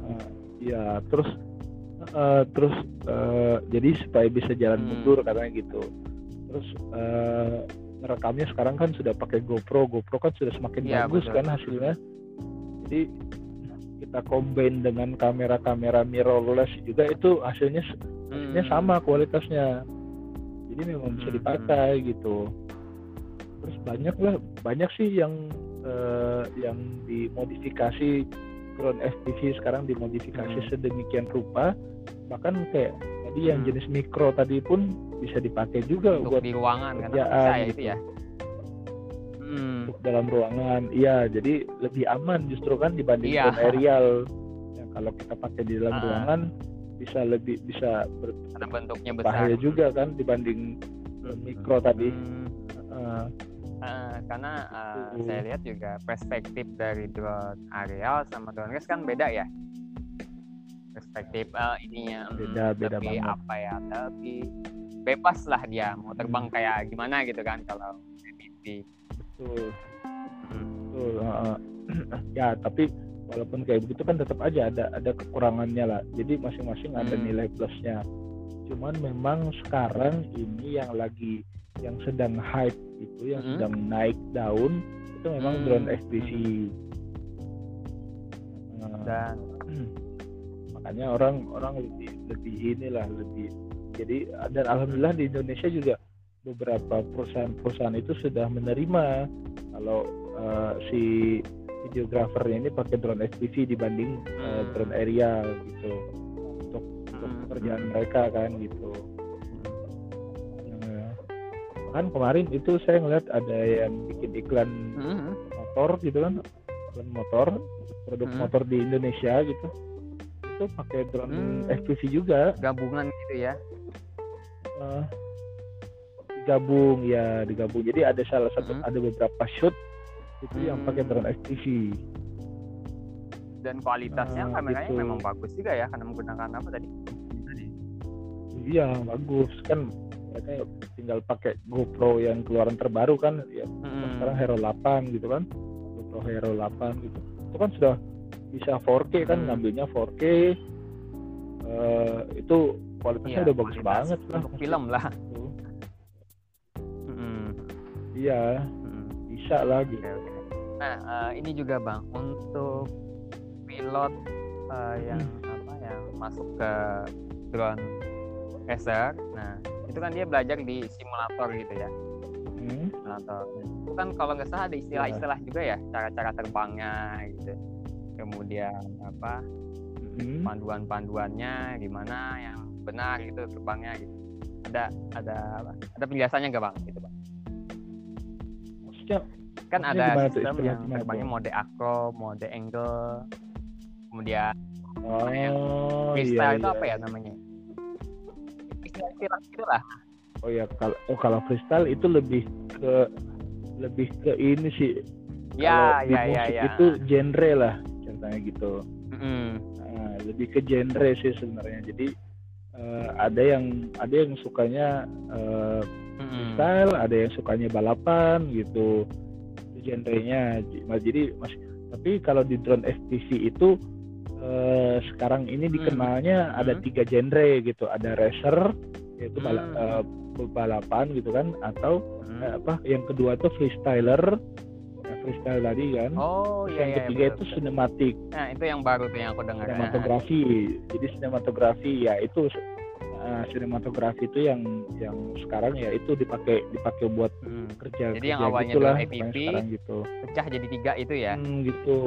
Uh, ya terus uh, terus uh, jadi supaya bisa jalan Hmm. mundur katanya gitu terus uh, ngerekamnya sekarang kan sudah pakai GoPro GoPro kan sudah semakin Iya, bagus betul. kan hasilnya jadi kita combine dengan kamera-kamera mirrorless juga itu hasilnya hasilnya Hmm. sama kualitasnya jadi memang bisa Hmm, dipakai gitu terus banyak lah banyak sih yang eh, yang dimodifikasi drone FPV sekarang dimodifikasi Hmm. sedemikian rupa bahkan kayak tadi yang Hmm. jenis mikro tadi pun bisa dipakai juga untuk buat di ruangan kan bisa kerjaan ya gitu. itu ya. Hmm. untuk dalam ruangan iya jadi lebih aman justru kan dibanding Iya. drone aerial yang kalau kita pakai di dalam Ah. ruangan bisa lebih bisa Karena bentuknya besar. berbahaya juga kan dibanding drone mikro tadi Hmm. Karena eh, Betul. saya lihat juga perspektif dari drone aerial sama drone race kan beda ya perspektif eh, ininya hmm, Beda, beda lebih banget. apa ya lebih bebas lah dia mau terbang kayak gimana gitu kan kalau di betul hmm. betul heeh. ya tapi walaupun kayak begitu kan tetap aja ada ada kekurangannya lah jadi masing-masing ada Hmm. nilai plusnya cuman memang sekarang ini yang lagi yang sedang hype itu yang Hmm. sedang naik daun itu memang Hmm. drone FPV Nah, dan makanya orang orang lebih lebih inilah lebih jadi dan alhamdulillah di Indonesia juga beberapa perusahaan-perusahaan itu sudah menerima kalau eh, si videografernya ini pakai drone FPV dibanding eh, Hmm. drone aerial gitu untuk untuk Hmm. pekerjaan mereka kan gitu Nah, kan kemarin itu saya ngeliat ada yang bikin iklan Hmm. motor gitu kan iklan motor produk Hmm. motor di Indonesia gitu itu pakai drone Hmm. FPV juga gabungan gitu ya eh, digabung ya digabung jadi ada salah satu Hmm. ada beberapa shoot itu yang pakai Hmm. drone FPV dan kualitasnya Ah, kameranya gitu. memang bagus juga ya karena menggunakan apa tadi iya bagus kan mereka tinggal pakai GoPro yang keluaran terbaru kan ya Hmm. sekarang Hero 8 gitu kan GoPro Hero 8 gitu itu kan sudah bisa 4K kan Hmm. ngambilnya 4K eh, itu kualitasnya Iya, udah bagus kualitas banget lah untuk film lah Gitu. Hmm. iya Hmm. bisa lah gitu. Nah, eh, ini juga Bang untuk pilot eh, yang apa yang masuk ke drone racer. Nah, itu kan dia belajar di simulator gitu ya. Hmm. Simulator. Itu kan kalau nggak salah ada istilah-istilah juga ya, cara-cara terbangnya gitu. Kemudian apa Hmm. panduan-panduannya gimana yang benar gitu terbangnya gitu. Ada ada apa? Ada penjelasannya nggak Bang? Gitu, Bang. maksudnya kan Maksudnya ada sistem yang terbangnya mode acro, mode angle, kemudian oh freestyle iya, itu iya. apa ya namanya? Istilah itu lah. oh ya kalau oh kalau freestyle itu lebih ke lebih ke ini sih Ya, kalau di ya, ya, musik ya. itu genre lah ceritanya gitu Mm-mm. Nah, lebih ke genre sih sebenarnya jadi eh, ada yang ada yang sukanya Mm-mm. freestyle ada yang sukanya balapan gitu itu genrenya jadi masih Tapi kalau di drone FPV itu eh, sekarang ini dikenalnya Hmm. ada Hmm. tiga genre gitu. Ada racer yaitu Hmm. eh, balapan gitu kan atau Hmm. eh, apa yang kedua tuh freestyler freestyle tadi kan. Oh iya yang iya. ketiga betul, itu sinematik, Nah itu yang baru tuh yang aku dengar. sinematografi. Jadi sinematografi ya itu eh, sinematografi itu yang yang sekarang ya itu dipakai dipakai buat Hmm. kerja Jadi yang kerja awalnya gitulah, drone pokoknya APV, sekarang gitu. Pecah jadi tiga itu ya. Hmm, gitu.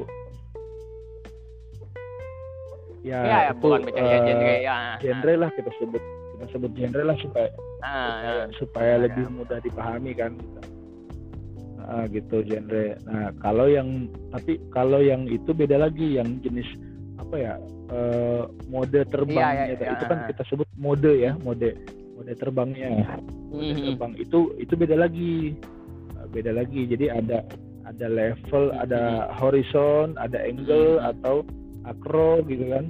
Ya, Iya ya, itu bukan pecah ya eh, genre ya. genre lah kita sebut kita sebut genre lah supaya Nah, supaya, nah. supaya Nah, lebih mudah dipahami kan Nah, gitu genre nah kalau yang tapi kalau yang itu beda lagi yang jenis apa ya eh, mode terbangnya iya, itu iya. kan kita sebut mode ya mode mode terbangnya mode Mhm. terbang itu itu beda lagi Nah, beda lagi jadi ada ada level ada horizon ada angle Mhm. atau acro gitu kan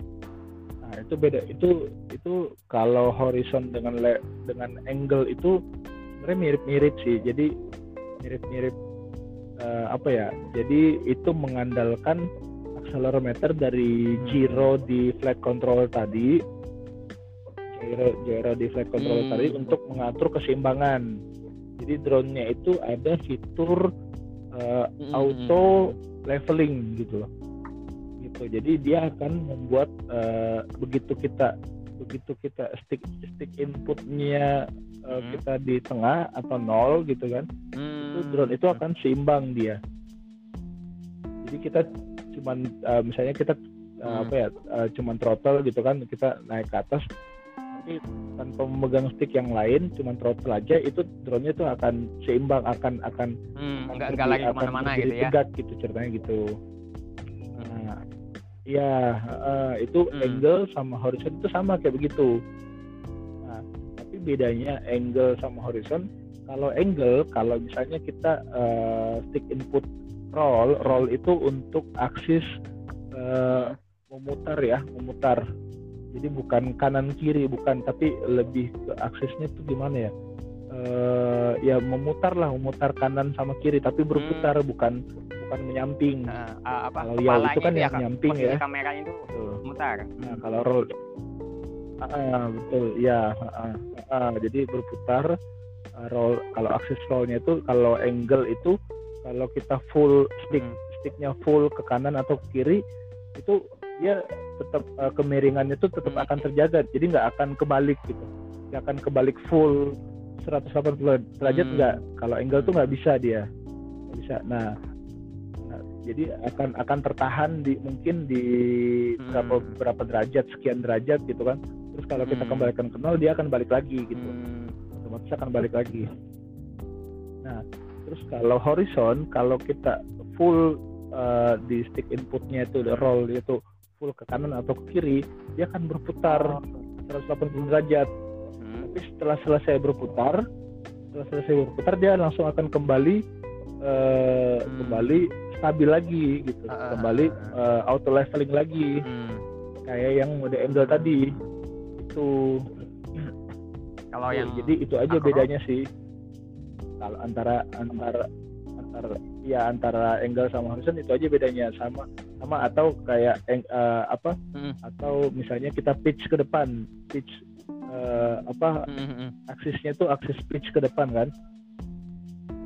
nah itu beda itu itu kalau horizon dengan le, dengan angle itu sebenarnya mirip-mirip sih jadi mirip-mirip eh, apa ya jadi itu mengandalkan accelerometer dari Hmm. gyro di flight control tadi gyro gyro di flight control Hmm. tadi untuk mengatur keseimbangan jadi drone-nya itu ada fitur eh, Mhm. auto leveling gitu loh gitu jadi dia akan membuat eh, begitu kita begitu kita stick stick inputnya eh, Hmm. kita di tengah atau nol gitu kan itu Hmm. drone itu akan seimbang dia jadi kita cuman eh, misalnya kita eh, Hmm. apa ya eh, cuman throttle gitu kan kita naik ke atas tapi tanpa memegang stick yang lain cuman throttle aja itu drone-nya itu akan seimbang akan akan Hmm, akan enggak enggak lagi ke mana-mana gitu ya. tegak gitu ceritanya gitu nah ya eh, itu Hmm. angle sama horizon itu sama kayak begitu. Nah tapi bedanya angle sama horizon kalau angle kalau misalnya kita eh, stick input roll roll itu untuk aksis eh, memutar ya memutar. Jadi bukan kanan kiri bukan tapi lebih ke aksesnya tuh gimana ya eh ya memutar lah memutar kanan sama kiri tapi berputar bukan bukan menyamping Nah, ah, apa Kalau ya, itu kan yang Kak, nyamping posisi ya. kameranya itu Betul. mutar. Nah, kalau roll Ah, ah, betul ya ah, ah, ah. jadi berputar ah, roll kalau akses rollnya itu kalau angle itu kalau kita full stick Hmm. sticknya full ke kanan atau ke kiri itu dia tetap eh, kemiringannya itu tetap Hmm. akan terjaga jadi nggak akan kebalik gitu nggak akan kebalik full 180 derajat Hmm. nggak kalau angle tuh nggak bisa dia nggak bisa nah, nah, jadi akan akan tertahan di mungkin di berapa Hmm. berapa derajat sekian derajat gitu kan terus kalau kita Hmm. kembalikan ke nol dia akan balik lagi gitu Hmm. otomatis akan balik lagi. Nah, terus kalau horizon, kalau kita full uh, di stick inputnya itu the roll itu full ke kanan atau ke kiri, dia akan berputar 180 derajat. Hmm. Tapi setelah selesai berputar, setelah selesai berputar dia langsung akan kembali uh, Hmm. kembali stabil lagi gitu, ah, kembali ah, uh, auto leveling lagi Hmm. kayak yang mode angle tadi. Itu Kalau Tuh, yang jadi itu aja acro? bedanya sih kalau antara antara antara ya antara angle sama horizon itu aja bedanya sama sama atau kayak eh, apa Hmm. atau misalnya kita pitch ke depan pitch eh, apa Hmm, hmm, hmm. aksisnya tuh aksis pitch ke depan kan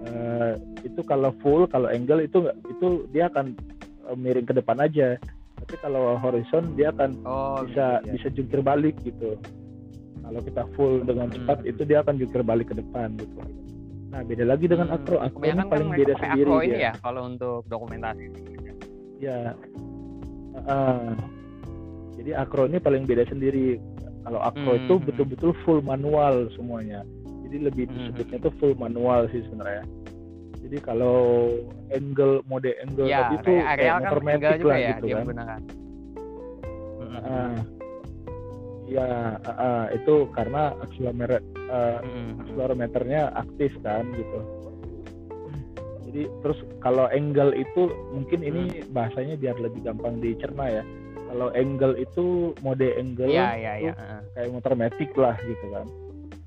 Eh, itu kalau full kalau angle itu itu dia akan eh, miring ke depan aja tapi kalau horizon dia akan Oh, bisa gitu, ya. bisa jungkir balik gitu. Kalau kita full dengan Hmm. cepat itu dia akan jungkir balik ke depan gitu. Nah beda lagi dengan Hmm, acro. Acro ini paling kan beda sendiri ini ya kalau untuk dokumentasi. Ya. Ah. jadi acro ini paling beda sendiri. Kalau acro Hmm, itu hmm. betul-betul full manual semuanya. Jadi lebih Hmm, disebutnya itu full manual sih sebenarnya. Jadi kalau angle mode angle Ya, tadi itu kayak areal kan motor matic juga lah ya gitu kan. Hmm, Ah. ya ah, ah, itu karena akselerometer eh, hmm, hmm. akselerometernya aktif kan gitu. Jadi terus kalau angle itu mungkin ini Hmm. bahasanya biar lebih gampang dicerna ya. Kalau angle itu mode angle Iya, iya, itu iya. heeh. kayak motor matic lah gitu kan.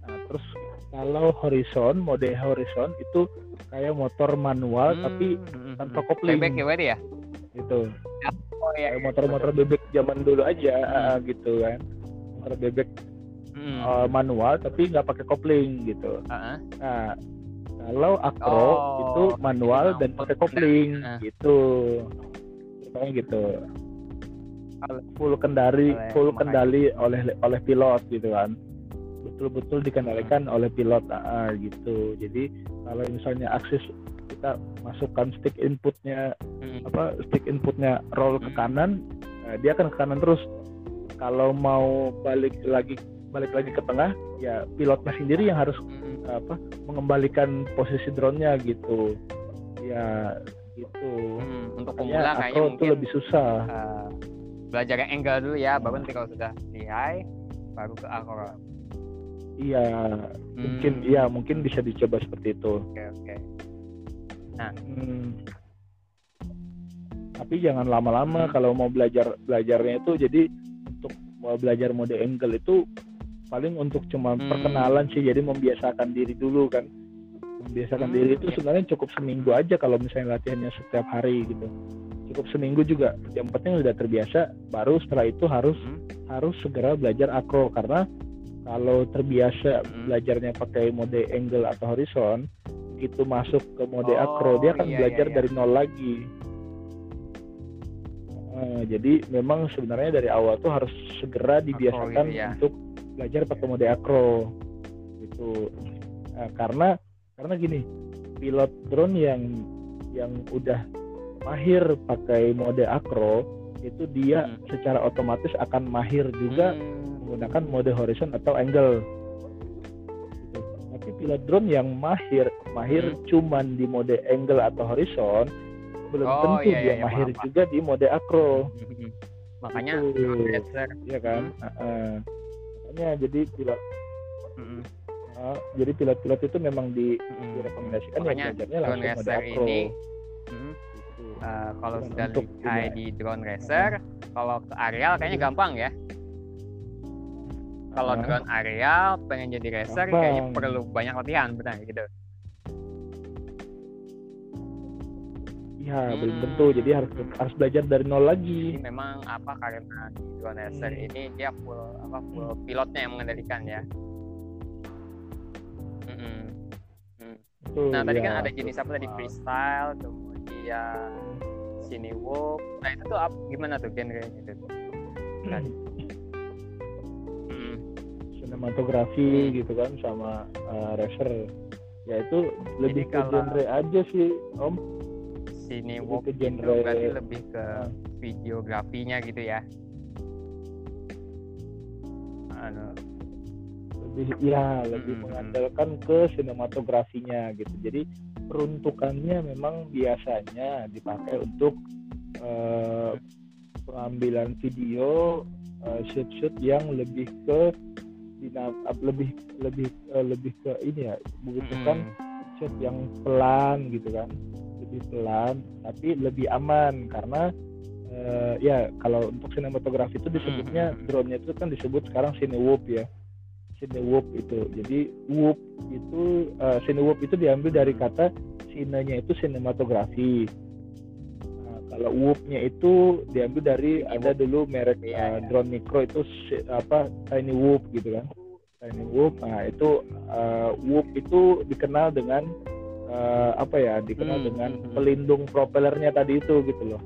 Nah, terus kalau horizon mode horizon itu kayak motor manual Hmm, tapi hmm, hmm, tanpa hmm. kopling. Playback ya berarti ya? itu oh iya Kayak motor-motor bebek zaman dulu aja ah, gitu kan motor bebek Hmm. uh, manual tapi nggak pakai kopling gitu Ah, ah. nah kalau akro Oh, itu manual dan pakai kopling Ah. gitu Ceritanya gitu full kendali oleh full pemakaian. kendali oleh oleh pilot gitu kan betul-betul dikendalikan Hmm. oleh pilot ah, gitu jadi kalau misalnya akses kita masukkan stick inputnya Hmm. apa stick inputnya roll ke Hmm. kanan eh, dia akan ke kanan terus kalau mau balik lagi balik lagi ke tengah ya pilotnya sendiri yang harus Hmm. apa mengembalikan posisi drone-nya gitu ya gitu Hmm. Untuk Makanya pemula kayaknya itu mungkin lebih susah eh, belajar yang angle dulu ya, baru nanti kalau sudah lihai baru ke akro. iya mungkin Hmm. iya mungkin bisa dicoba seperti itu Oke oke. Hmm. Tapi jangan lama-lama Hmm. kalau mau belajar belajarnya itu jadi untuk mau belajar mode angle itu paling untuk cuma Hmm. perkenalan sih jadi membiasakan diri dulu kan. Membiasakan Hmm, diri itu iya. sebenarnya cukup seminggu aja kalau misalnya latihannya setiap hari gitu. Cukup seminggu juga. Yang penting udah terbiasa baru setelah itu harus Hmm. harus segera belajar akro karena kalau terbiasa Hmm. belajarnya pakai mode angle atau horizon begitu masuk ke mode Oh, akro dia akan iya, belajar iya, iya. dari nol lagi Eh, jadi memang sebenarnya dari awal tuh harus segera dibiasakan gitu ya. untuk belajar pakai mode akro gitu Eh, karena karena gini pilot drone yang yang udah mahir pakai mode akro itu dia Hmm. secara otomatis akan mahir juga Hmm. menggunakan mode horizon atau angle. Gitu. Tapi pilot drone yang mahir mahir Hmm. cuman di mode angle atau horizon belum Oh, tentu iya, dia iya, mahir paham, juga di mode akro, Hmm. Makanya Gitu. ya kan? Heeh. Makanya jadi pilot Hmm. uh, jadi pilot-pilot itu memang di Hmm. direkomendasikan ya Makanya belajarnya drone langsung mode akro. ini hmm, Eh, kalau Dan sudah ini- di drone racer, kalau ke areal kayaknya gampang ya. Kalau Ah. drone areal pengen jadi racer Gampang. kayaknya perlu banyak latihan, benar gitu. Iya, belum Hmm. tentu. Jadi harus harus belajar dari nol lagi. Jadi memang apa karena di drone racer Hmm. ini dia full apa full pilotnya yang mengendalikan ya. Mm-mm. Betul, Nah tadi ya. kan ada jenis apa tadi freestyle, kemudian cinewoop. Nah itu tuh gimana tuh genrenya itu? Tadi. Mm. sinematografi Hmm. gitu kan sama uh, racer ya itu lebih ke genre aja sih om Cinewoop Lebih ke itu genre- berarti lebih ke Ah. videografinya gitu ya. Lebih ya lebih Mm-mm. mengandalkan ke sinematografinya gitu jadi peruntukannya memang biasanya dipakai untuk uh, pengambilan video uh, shoot-shoot yang lebih ke lebih lebih uh, lebih ke ini ya membutuhkan mm-mm. shot yang pelan gitu kan lebih pelan tapi lebih aman karena eh, ya kalau untuk sinematografi itu disebutnya Hmm. drone-nya itu kan disebut sekarang cinewoop ya cinewoop itu. Jadi whoop itu cinewoop itu diambil dari kata sinenya itu sinematografi. Nah, kalau whoop-nya itu diambil dari Tiny ada dulu merek Iya, eh, iya. drone micro itu apa tiny whoop gitu kan. Tiny whoop nah itu whoop itu dikenal dengan eh, apa ya dikenal Hmm, dengan hmm, hmm. pelindung propellernya tadi itu gitu loh.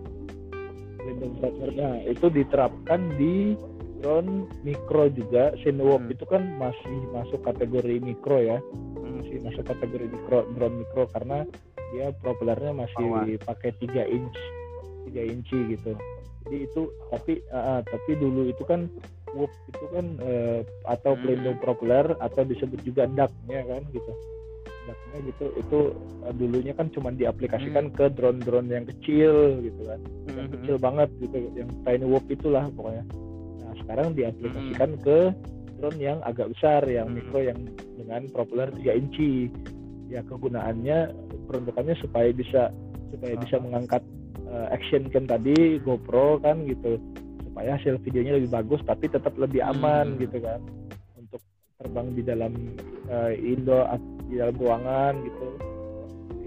Pelindung propellernya itu diterapkan di drone mikro juga Cinewoop Hmm. itu kan masih masuk kategori mikro ya Mm. masih masuk kategori mikro drone mikro karena dia propellernya masih pakai 3 inch 3 inci gitu jadi itu tapi ah, tapi dulu itu kan whoop itu kan eh, atau Hmm. pelindung propeller atau disebut juga ducknya kan gitu ducknya gitu itu eh, dulunya kan cuma diaplikasikan ke drone-drone yang kecil gitu kan yang Mhm. kecil banget gitu yang tiny whoop itulah pokoknya sekarang diaplikasikan ke drone yang agak besar yang Hmm. mikro yang dengan propeller 3 inci. Ya kegunaannya peruntukannya supaya bisa supaya bisa mengangkat eh, action cam tadi GoPro kan gitu. Supaya hasil videonya lebih bagus tapi tetap lebih aman Hmm. gitu kan. Untuk terbang di dalam eh, indoor di dalam ruangan gitu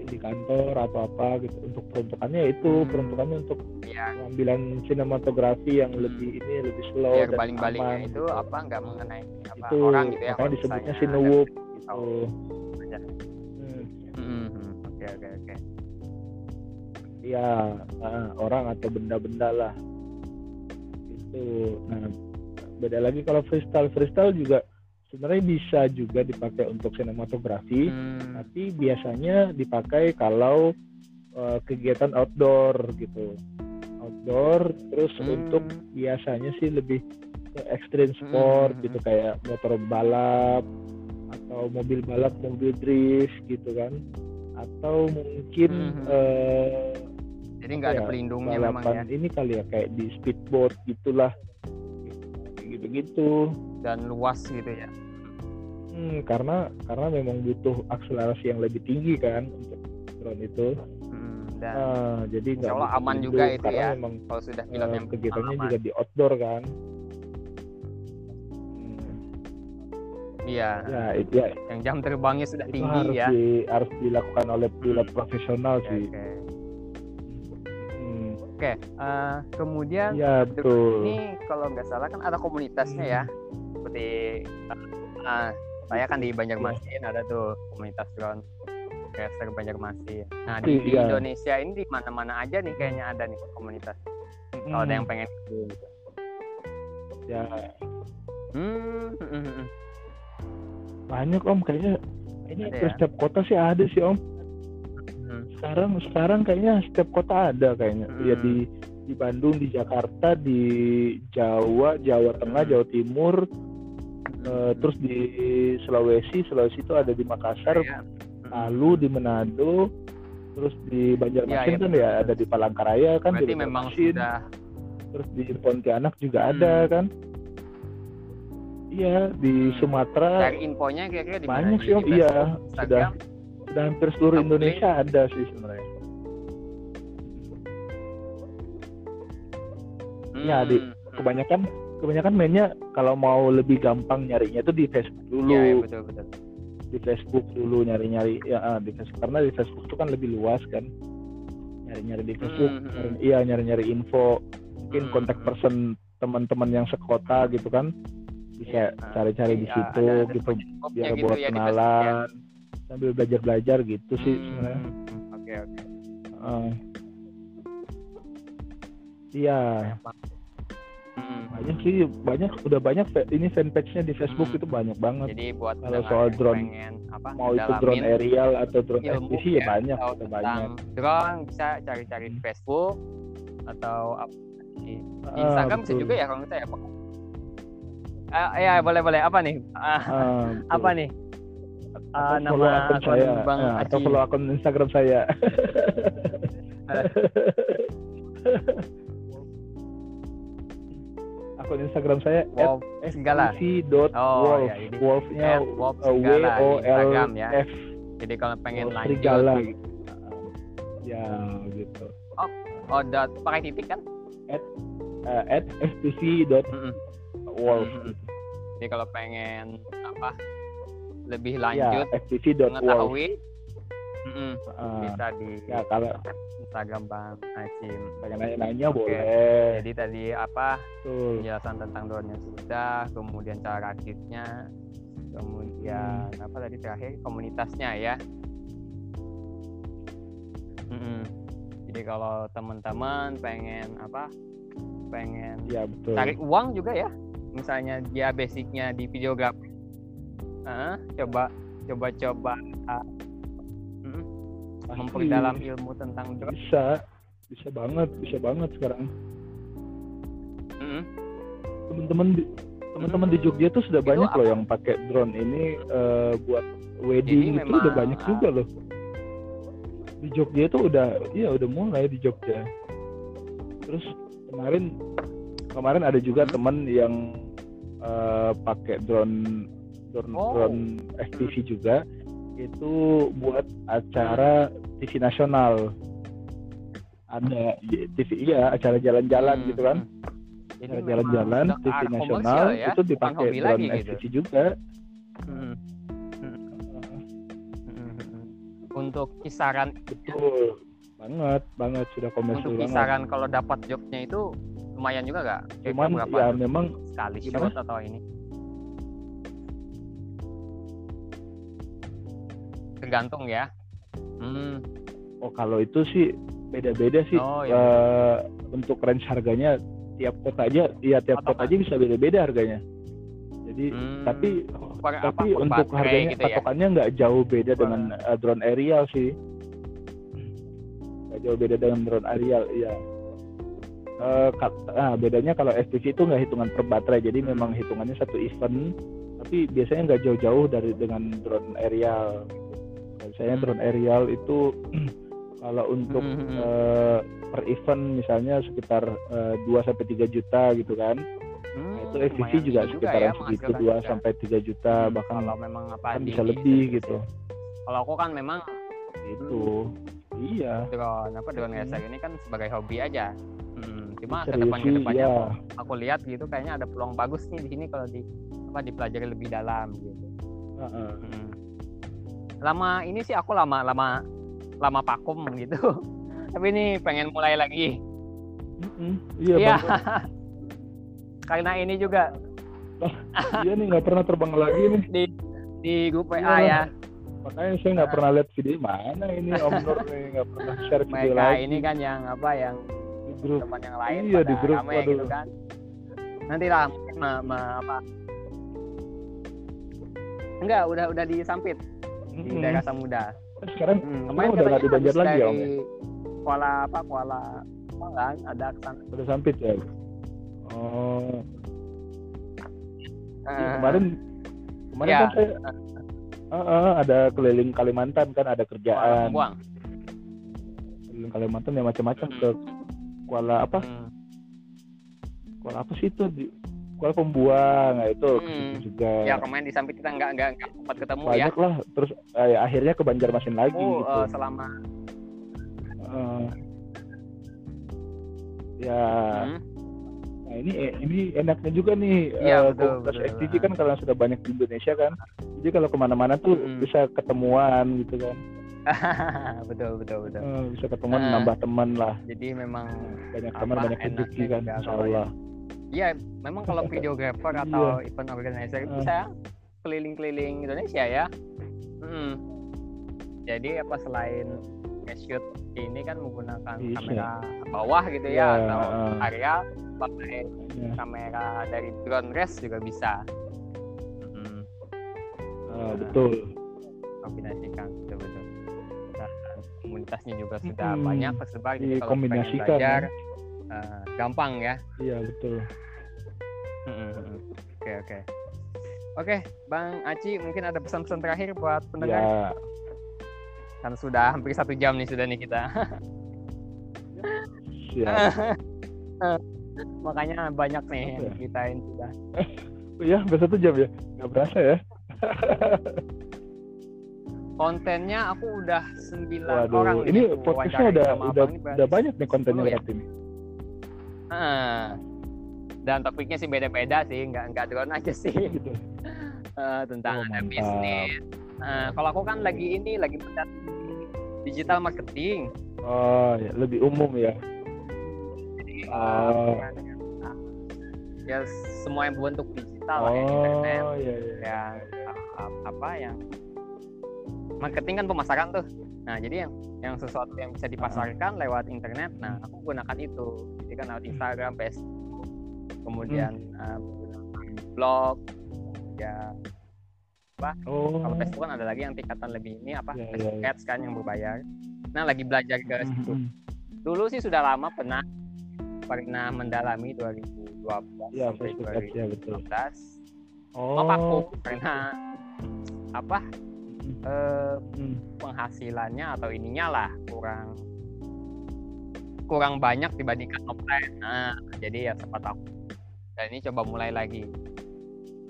di kantor atau apa gitu untuk peruntukannya itu Hmm. peruntukannya untuk ya pengambilan sinematografi yang Hmm. lebih ini lebih slow biar dan baling-balingnya aman itu gitu. apa nggak mengenai apa itu orang gitu ya makanya disebutnya ada- gitu. Hmm. Oke oke oke ya nah, orang atau benda-benda lah itu nah beda lagi kalau freestyle freestyle juga sebenarnya bisa juga dipakai untuk sinematografi Hmm, tapi biasanya dipakai kalau eh, kegiatan outdoor gitu. Outdoor terus hmm, untuk biasanya sih lebih ke extreme sport Hmm. gitu kayak motor balap atau mobil balap mobil drift gitu kan. Atau mungkin Hmm. eh, jadi nggak ada ya, pelindungnya memang ya? ini kali ya kayak di speedboat gitulah. Gitu gitu. Dan luas gitu ya hmm, karena karena memang butuh akselerasi yang lebih tinggi kan untuk drone itu. Hmm, dan Ah, jadi Insya Allah aman juga itu ya. memang kalau sudah eh, film yang kegiatannya aman. juga di outdoor kan. Hmm, iya. Ya ya. Yang jam terbangnya sudah itu tinggi harus ya. di, harus dilakukan oleh pilot profesional Oke, sih. oke. Hmm, Oke, eh, kemudian ya betul. ini kalau nggak salah kan ada komunitasnya ya. Seperti eh, saya kan di Banjarmasin ada tuh komunitas drone caster Banjarmasin. Nah di, di Iya. Indonesia ini di mana-mana aja nih kayaknya ada nih komunitas. Kalau ada yang pengen gitu. ya Hmm, hmm, hmm, hmm. banyak om kayaknya kayaknya Ada ya? setiap kota sih ada sih om Hmm. sekarang sekarang kayaknya setiap kota ada kayaknya Hmm. ya di di Bandung di Jakarta di Jawa Jawa Tengah Hmm. Jawa Timur Hmm. terus di Sulawesi Sulawesi itu ada di Makassar Ya. Palu di Manado terus di Banjarmasin Iya, iya, kan betul. ya ada di Palangkaraya kan Berarti di memang sudah terus di Pontianak juga Hmm. ada kan iya di Hmm. Sumatera cari infonya kira-kira di banyak Di sih om iya sudah sudah hampir seluruh Update. Indonesia ada sih sebenarnya Iya, di- Hmm, hmm. kebanyakan kebanyakan mainnya kalau mau lebih gampang nyarinya itu di Facebook dulu Iya, iya, betul betul. di Facebook dulu nyari-nyari ya ah, di Facebook karena di Facebook itu kan lebih luas kan nyari-nyari di Facebook Hmm, hmm, nyari- iya nyari-nyari info mungkin Hmm, kontak hmm. person teman-teman yang sekota gitu kan bisa Iya, ah, cari-cari di iya, situ ada- ada gitu biar gitu buat ya ya. kenalan sambil belajar-belajar gitu sih Hmm, sebenarnya Oke oke. Ah. iya Hmm, banyak sih banyak udah banyak ini fanpage-nya di Facebook Hmm. itu banyak banget Jadi buat Kalau soal drone, pengen apa mau itu drone aerial atau drone ilmu FPV ya banyak tahu udah tentang banyak drone bisa cari-cari di Hmm. Facebook atau apa di Ah, Instagram bisa betul. juga ya kalau salah ya. Ah, ya boleh boleh apa nih? Ah, Ah, apa nih? Ah, Atau nama akun saya Bang Ah, atau follow akun Instagram saya akun Instagram saya segala. fpc.wolf Oh, ya, jadi wolfnya at Wolf w o l ya. f Jadi kalau pengen Wolf lanjut serigala gitu. ya gitu oh dot pakai titik kan? Uh, at fpc.wolf Mm-mm. Mm-mm. gitu. Jadi kalau pengen apa lebih ya lanjut fpc.wolf mengetahui Ah, bisa di ya kalau Instagram Bang Acim. pengen nanya-nanya Oke. boleh Jadi tadi apa Betul. penjelasan tentang drone-nya sudah, kemudian cara rakitnya, kemudian Hmm. apa tadi terakhir komunitasnya ya. Mm-mm. Jadi kalau teman-teman pengen apa, pengen ya betul cari uang juga ya, misalnya dia basicnya di videografi, Ah, coba coba coba ah, mm, Pasti. Memperdalam ilmu tentang bisa bisa banget bisa banget sekarang. Teman-teman di teman-teman di Jogja tuh sudah Itu banyak apa? loh yang pakai drone ini eh, buat wedding Jadi itu udah memang, banyak ah, juga loh. Di Jogja itu udah iya udah mulai di Jogja. Terus kemarin kemarin ada juga Hmm. teman yang eh, pakai drone drone Oh. drone FPV juga itu buat acara TV nasional ada di TV iya acara jalan-jalan Hmm, gitu kan hmm. Acara jalan-jalan TV nasional komersial ya, itu dipakai drone lagi gitu. FPV juga. Mm-mm. Mm-mm. untuk kisaran betul banget banget sudah komersil untuk banget kisaran kalau dapat jobnya itu lumayan juga gak? Kira-kira cuman berapa ya memang sekali atau ini? Tergantung ya. Hmm. oh kalau itu sih beda-beda sih Oh, iya. Eh, untuk range harganya tiap kota aja iya tiap Apa, kota aja bisa beda-beda harganya jadi Hmm. tapi apa, tapi untuk baterai harganya gitu ya. patokannya nggak jauh beda dengan eh, drone aerial sih nggak jauh beda dengan drone aerial iya Eh, kat- ah, bedanya kalau FPV itu nggak hitungan per baterai jadi Hmm. memang hitungannya satu event tapi biasanya nggak jauh-jauh dari dengan drone aerial biasanya Hmm. drone aerial itu kalau untuk Hmm, hmm, hmm. eh, per event misalnya sekitar 2 sampai 3 juta gitu kan Hmm, Nah, itu FPV juga sekitaran ya, segitu menghasilkan 2 juga. sampai 3 juta Hmm, bahkan kalau memang apa kan bisa lebih di- gitu Kalau aku kan memang itu iya drone apa drone racer ini kan sebagai hobi aja. Hmm, cuma ke depan ke depannya iya. aku lihat gitu kayaknya ada peluang bagus nih di sini kalau di apa dipelajari lebih dalam gitu. Heeh. Hmm. Lama ini sih aku lama lama lama vakum gitu. Tapi ini pengen mulai lagi. Mm-mm. iya Iya. Bang. Karena ini juga iya nih nggak pernah terbang lagi nih di di grup WA Iya. ya. makanya saya nggak pernah lihat video mana ini Om Nur nih nggak pernah share video Mereka lagi ini kan yang apa yang di grup teman yang lain Iya, di grup, rame gitu kan. Nanti lah me- me- apa Enggak, udah udah disampit di Mm-mm. daerah Samuda. sekarang Hmm, sekarang udah nggak di Banjar lagi ya Om ya? Kuala apa Kuala kan ada ke sana. udah sampit ya oh Iya, Eh, kemarin kemarin Iya. kan saya Ah, ah, ada keliling Kalimantan kan ada Kuala kerjaan Pembuang. keliling Kalimantan ya macam-macam Mm. ke Kuala apa Hmm. Kuala apa sih itu di Kuala Pembuang nah, itu Hmm. situ juga Ya kemarin disampit kita nggak nggak sempat ketemu ya. banyak lah terus eh, ya, akhirnya ke Banjarmasin lagi Oh, gitu eh, selama Eh, ya Hmm. nah ini ini enaknya juga nih eh, betul, komunitas betul. Kan karena sudah banyak di Indonesia kan jadi kalau ke mana-mana tuh Mm-mm. bisa ketemuan gitu kan betul betul betul. Eh, bisa ketemuan Ah. nambah teman lah Jadi memang banyak teman banyak rezeki kan juga Insya kalau Allah Iya, memang kalau videographer atau event organizer itu Ah. saya keliling-keliling Indonesia ya. Hmm. Jadi apa selain nge-shoot ini kan menggunakan Iya. kamera bawah gitu Iya, ya atau ah. area pakai Ya. kamera dari drone race juga bisa. Hmm. Eh, betul Kombinasikan betul betul. Dan komunitasnya juga sudah Mm-mm. banyak tersebar jadi kalau pengen belajar ya. Eh, gampang ya. iya betul. Oke oke. Oke, Bang Aci mungkin ada pesan-pesan terakhir buat pendengar. ya Kan sudah hampir satu jam nih sudah nih kita. siap Makanya banyak nih yang Oke. ceritain sudah. Oh iya hampir satu jam ya nggak berasa ya Kontennya aku udah sembilan waduh orang ini podcastnya udah udah ini udah banyak nih kontennya 10 ya? berarti Dan topiknya sih beda-beda sih, nggak nggak drone aja sih. Eh, tentang Oh, ada bisnis. Eh, kalau aku kan lagi ini lagi mendalami digital marketing. oh ya lebih umum ya Jadi Oh. ah, ya semua yang berbentuk digital lah ya, internet. oh iya iya ya a- apa yang marketing kan pemasaran tuh nah jadi yang yang sesuatu yang bisa dipasarkan lewat internet nah aku gunakan itu. Jadi kan lewat Instagram Facebook kemudian uh, menggunakan blog ya oh kalau Facebook kan ada lagi yang tingkatan lebih ini apa ya, Facebook ya. Ads kan yang berbayar. Nah lagi belajar ke Mm, situ. mm. dulu sih sudah lama pernah pernah mendalami 2012 ya sampai Facebook Ads ya betul. 2015 oh. Oh vakum karena apa eh, penghasilannya atau ininya lah kurang kurang banyak dibandingkan offline. Nah, jadi ya sempat aku dan ini coba mulai lagi.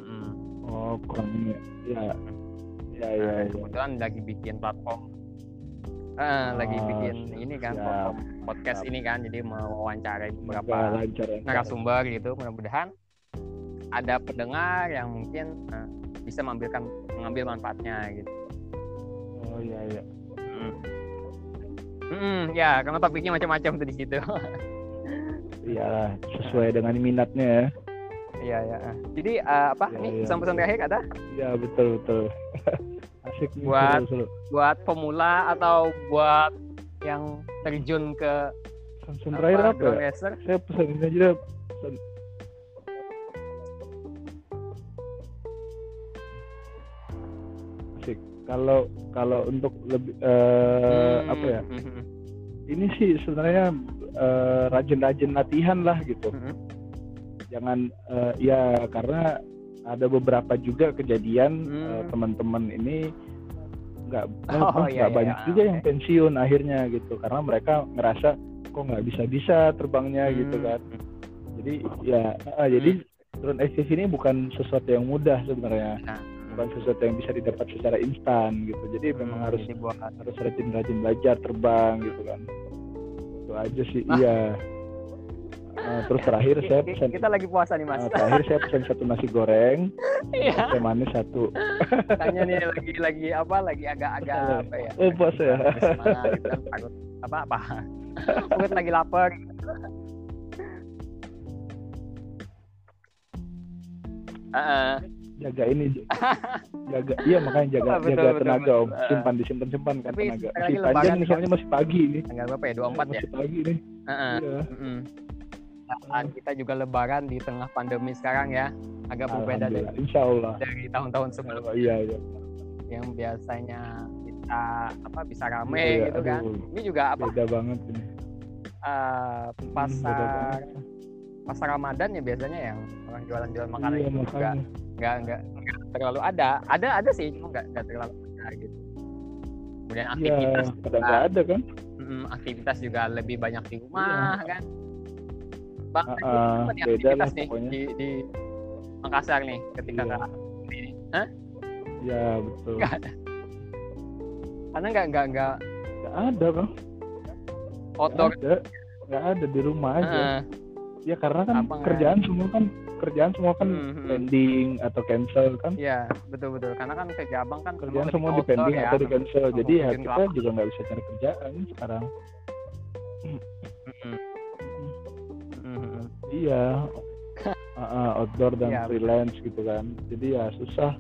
Mm. oh kurang ini ya ya ya, Nah, ya. kebetulan lagi bikin platform, eh, lagi Oh, bikin ini kan siap. platform podcast Siap. ini kan, jadi mewawancarai beberapa lancar ya narasumber gitu. Mudah-mudahan ada pendengar yang mungkin eh, bisa mengambilkan mengambil manfaatnya gitu. Oh iya iya Mm. Mm-mm. Mm-mm, ya, karena topiknya macam-macam tuh di situ. Iya, sesuai dengan minatnya ya. Iya, ya. Jadi uh, apa? Iya, nih iya. pesan-pesan terakhir ada Iya, betul betul. Asik Buat- seru, seru. buat pemula atau buat yang terjun ke Pesan terakhir apa drone ya? racer? Saya pesan aja. Pesan. Kalau kalau untuk lebih eh, Hmm, apa ya? hmm, hmm, Ini sih sebenarnya eh, rajin-rajin latihan lah gitu. hmm. jangan eh, ya karena ada beberapa juga kejadian Hmm. eh, teman-teman ini nggak Oh, iya, iya, banyak iya. juga yang pensiun akhirnya gitu karena mereka ngerasa kok nggak bisa bisa terbangnya gitu Hmm. kan jadi ya eh, jadi drone FPV ini bukan sesuatu yang mudah sebenarnya Nah, bukan sesuatu yang bisa didapat secara instan gitu jadi hmm, memang harus jadi buat harus rajin-rajin belajar terbang gitu kan itu aja sih Ah. iya Eh, terus terakhir saya pesan kita lagi puasa nih mas. Nah, terakhir saya pesan satu nasi goreng, Iya. teh manis satu. Tanya nih lagi lagi apa? Lagi agak-agak apa ya? Oh puasa ya. Gitu takut apa apa? Mungkin lagi lapar. Heeh. Jaga ini, jaga. Iya makanya jaga betul, jaga betul, tenaga betul. om. Simpan disimpan simpan kan Tapi tenaga. Masih panjang nih soalnya masih pagi nih. Tanggal berapa ya? 24 ya? Masih pagi nih. Heeh. Iya. Mm-mm. Nah, kita juga lebaran di tengah pandemi sekarang ya. Agak berbeda dari. Insya Allah. dari tahun-tahun sebelumnya. Oh, iya iya. yang biasanya kita apa bisa rame Iya, iya, gitu kan. aduh. Ini juga apa Beda banget ini. eh, Hmm, beda pasar banget. Pasar Ramadan ya biasanya yang orang jualan-jualan makanan Iya itu juga nggak nggak terlalu ada. Ada ada sih cuma nggak nggak terlalu ada gitu. Kemudian Iya, aktivitas pada nggak ada kan? aktivitas juga lebih banyak di rumah kan. Bang, apa nih beda aktivitas lah nih pokoknya. di, di Makassar nih ketika Iya. ini. Hah? Iya betul. Nggak ada. Karena nggak nggak nggak Nggak ada bang. Nggak outdoor ada. Nggak ada di rumah aja. Heeh. Ya karena kan Apa nggak kerjaan semua kan kerjaan semua kan Hmm, hmm. pending atau cancel kan. Iya, betul betul. Karena kan kerja abang kan kerjaan semua lebih di pending outdoor atau di cancel jadi ya kita lapangan. juga nggak bisa cari kerjaan sekarang Mm-mm. Mm-mm. iya Uh, uh, outdoor dan Iya, freelance gitu kan jadi ya susah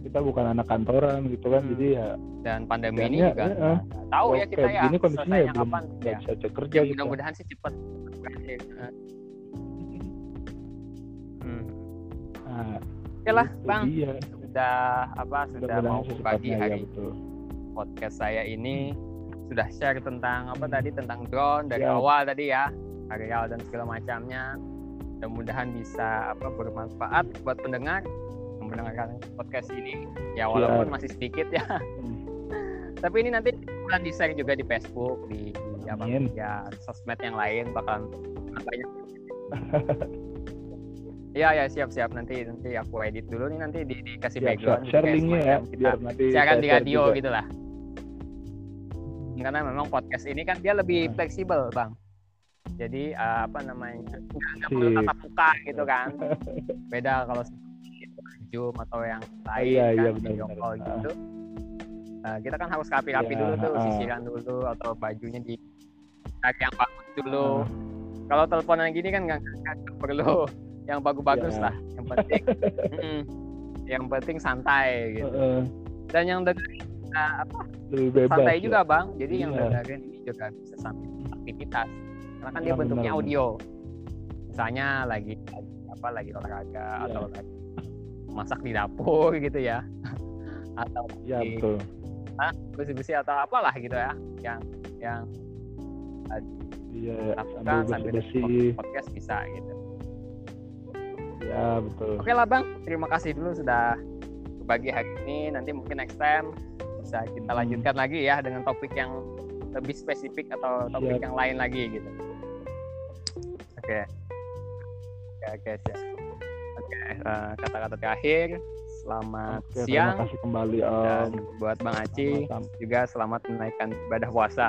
kita bukan anak kantoran gitu kan Hmm. jadi ya Dan pandemi ini ya, juga ya, nggak tahu ya kita ya begini kondisinya ya belum kapan. Ya. bisa cek kerja Ya, gitu mudah-mudahan sih cepat. Berakhir. Hmm. nah, Oke lah, Bang. dia. Sudah apa sudah mau secepatnya, berbagi ya, hari betul. podcast saya ini sudah share tentang apa tadi tentang drone dari Ya. awal tadi ya areal dan segala macamnya mudah-mudahan bisa apa bermanfaat buat pendengar yang mendengarkan podcast ini ya walaupun masih sedikit ya Hmm. tapi ini nanti akan di share juga di Facebook di, apa Amin. ya sosmed yang lain bakalan banyak Iya ya siap siap nanti nanti aku edit dulu nih nanti di, dikasih Siap, background siap. share linknya ya kita biar nanti di radio juga. gitu lah karena memang podcast ini kan dia lebih Nah. fleksibel bang jadi eh, apa namanya nggak perlu tatap muka gitu kan beda kalau zoom atau yang lain iya, kan iya, video call gitu Nah, kita kan harus rapi-rapi Iya, dulu tuh ah. sisiran dulu atau bajunya di cari yang bagus dulu. Ah. kalau teleponan gini kan nggak perlu yang bagus-bagus Iya. lah. Yang penting yang penting santai gitu. Heeh, dan yang dengerin uh, apa? Lebih bebas santai ya. juga bang. Jadi yang Iya. dengerin ini juga bisa sambil aktivitas. Karena kan dia Iya, bentuknya benar, audio. misalnya lagi, lagi apa lagi olahraga Iya. atau lagi masak di dapur gitu ya. Atau ya di betul bersih-bersih atau apalah gitu ya. Yang yang iya lakukan sambil sambil bersih dengerin podcast bisa gitu. Ya betul. Oke lah bang. Terima kasih dulu sudah berbagi hari ini. Nanti mungkin next time bisa kita Hmm. lanjutkan lagi ya dengan topik yang lebih spesifik atau topik Siap. yang lain lagi gitu. Oke. Oke oke oke eh, kata-kata terakhir. Selamat Oke, terima siang. kasih kembali dan om. buat bang Aci Sama-sama. juga selamat menaikkan ibadah puasa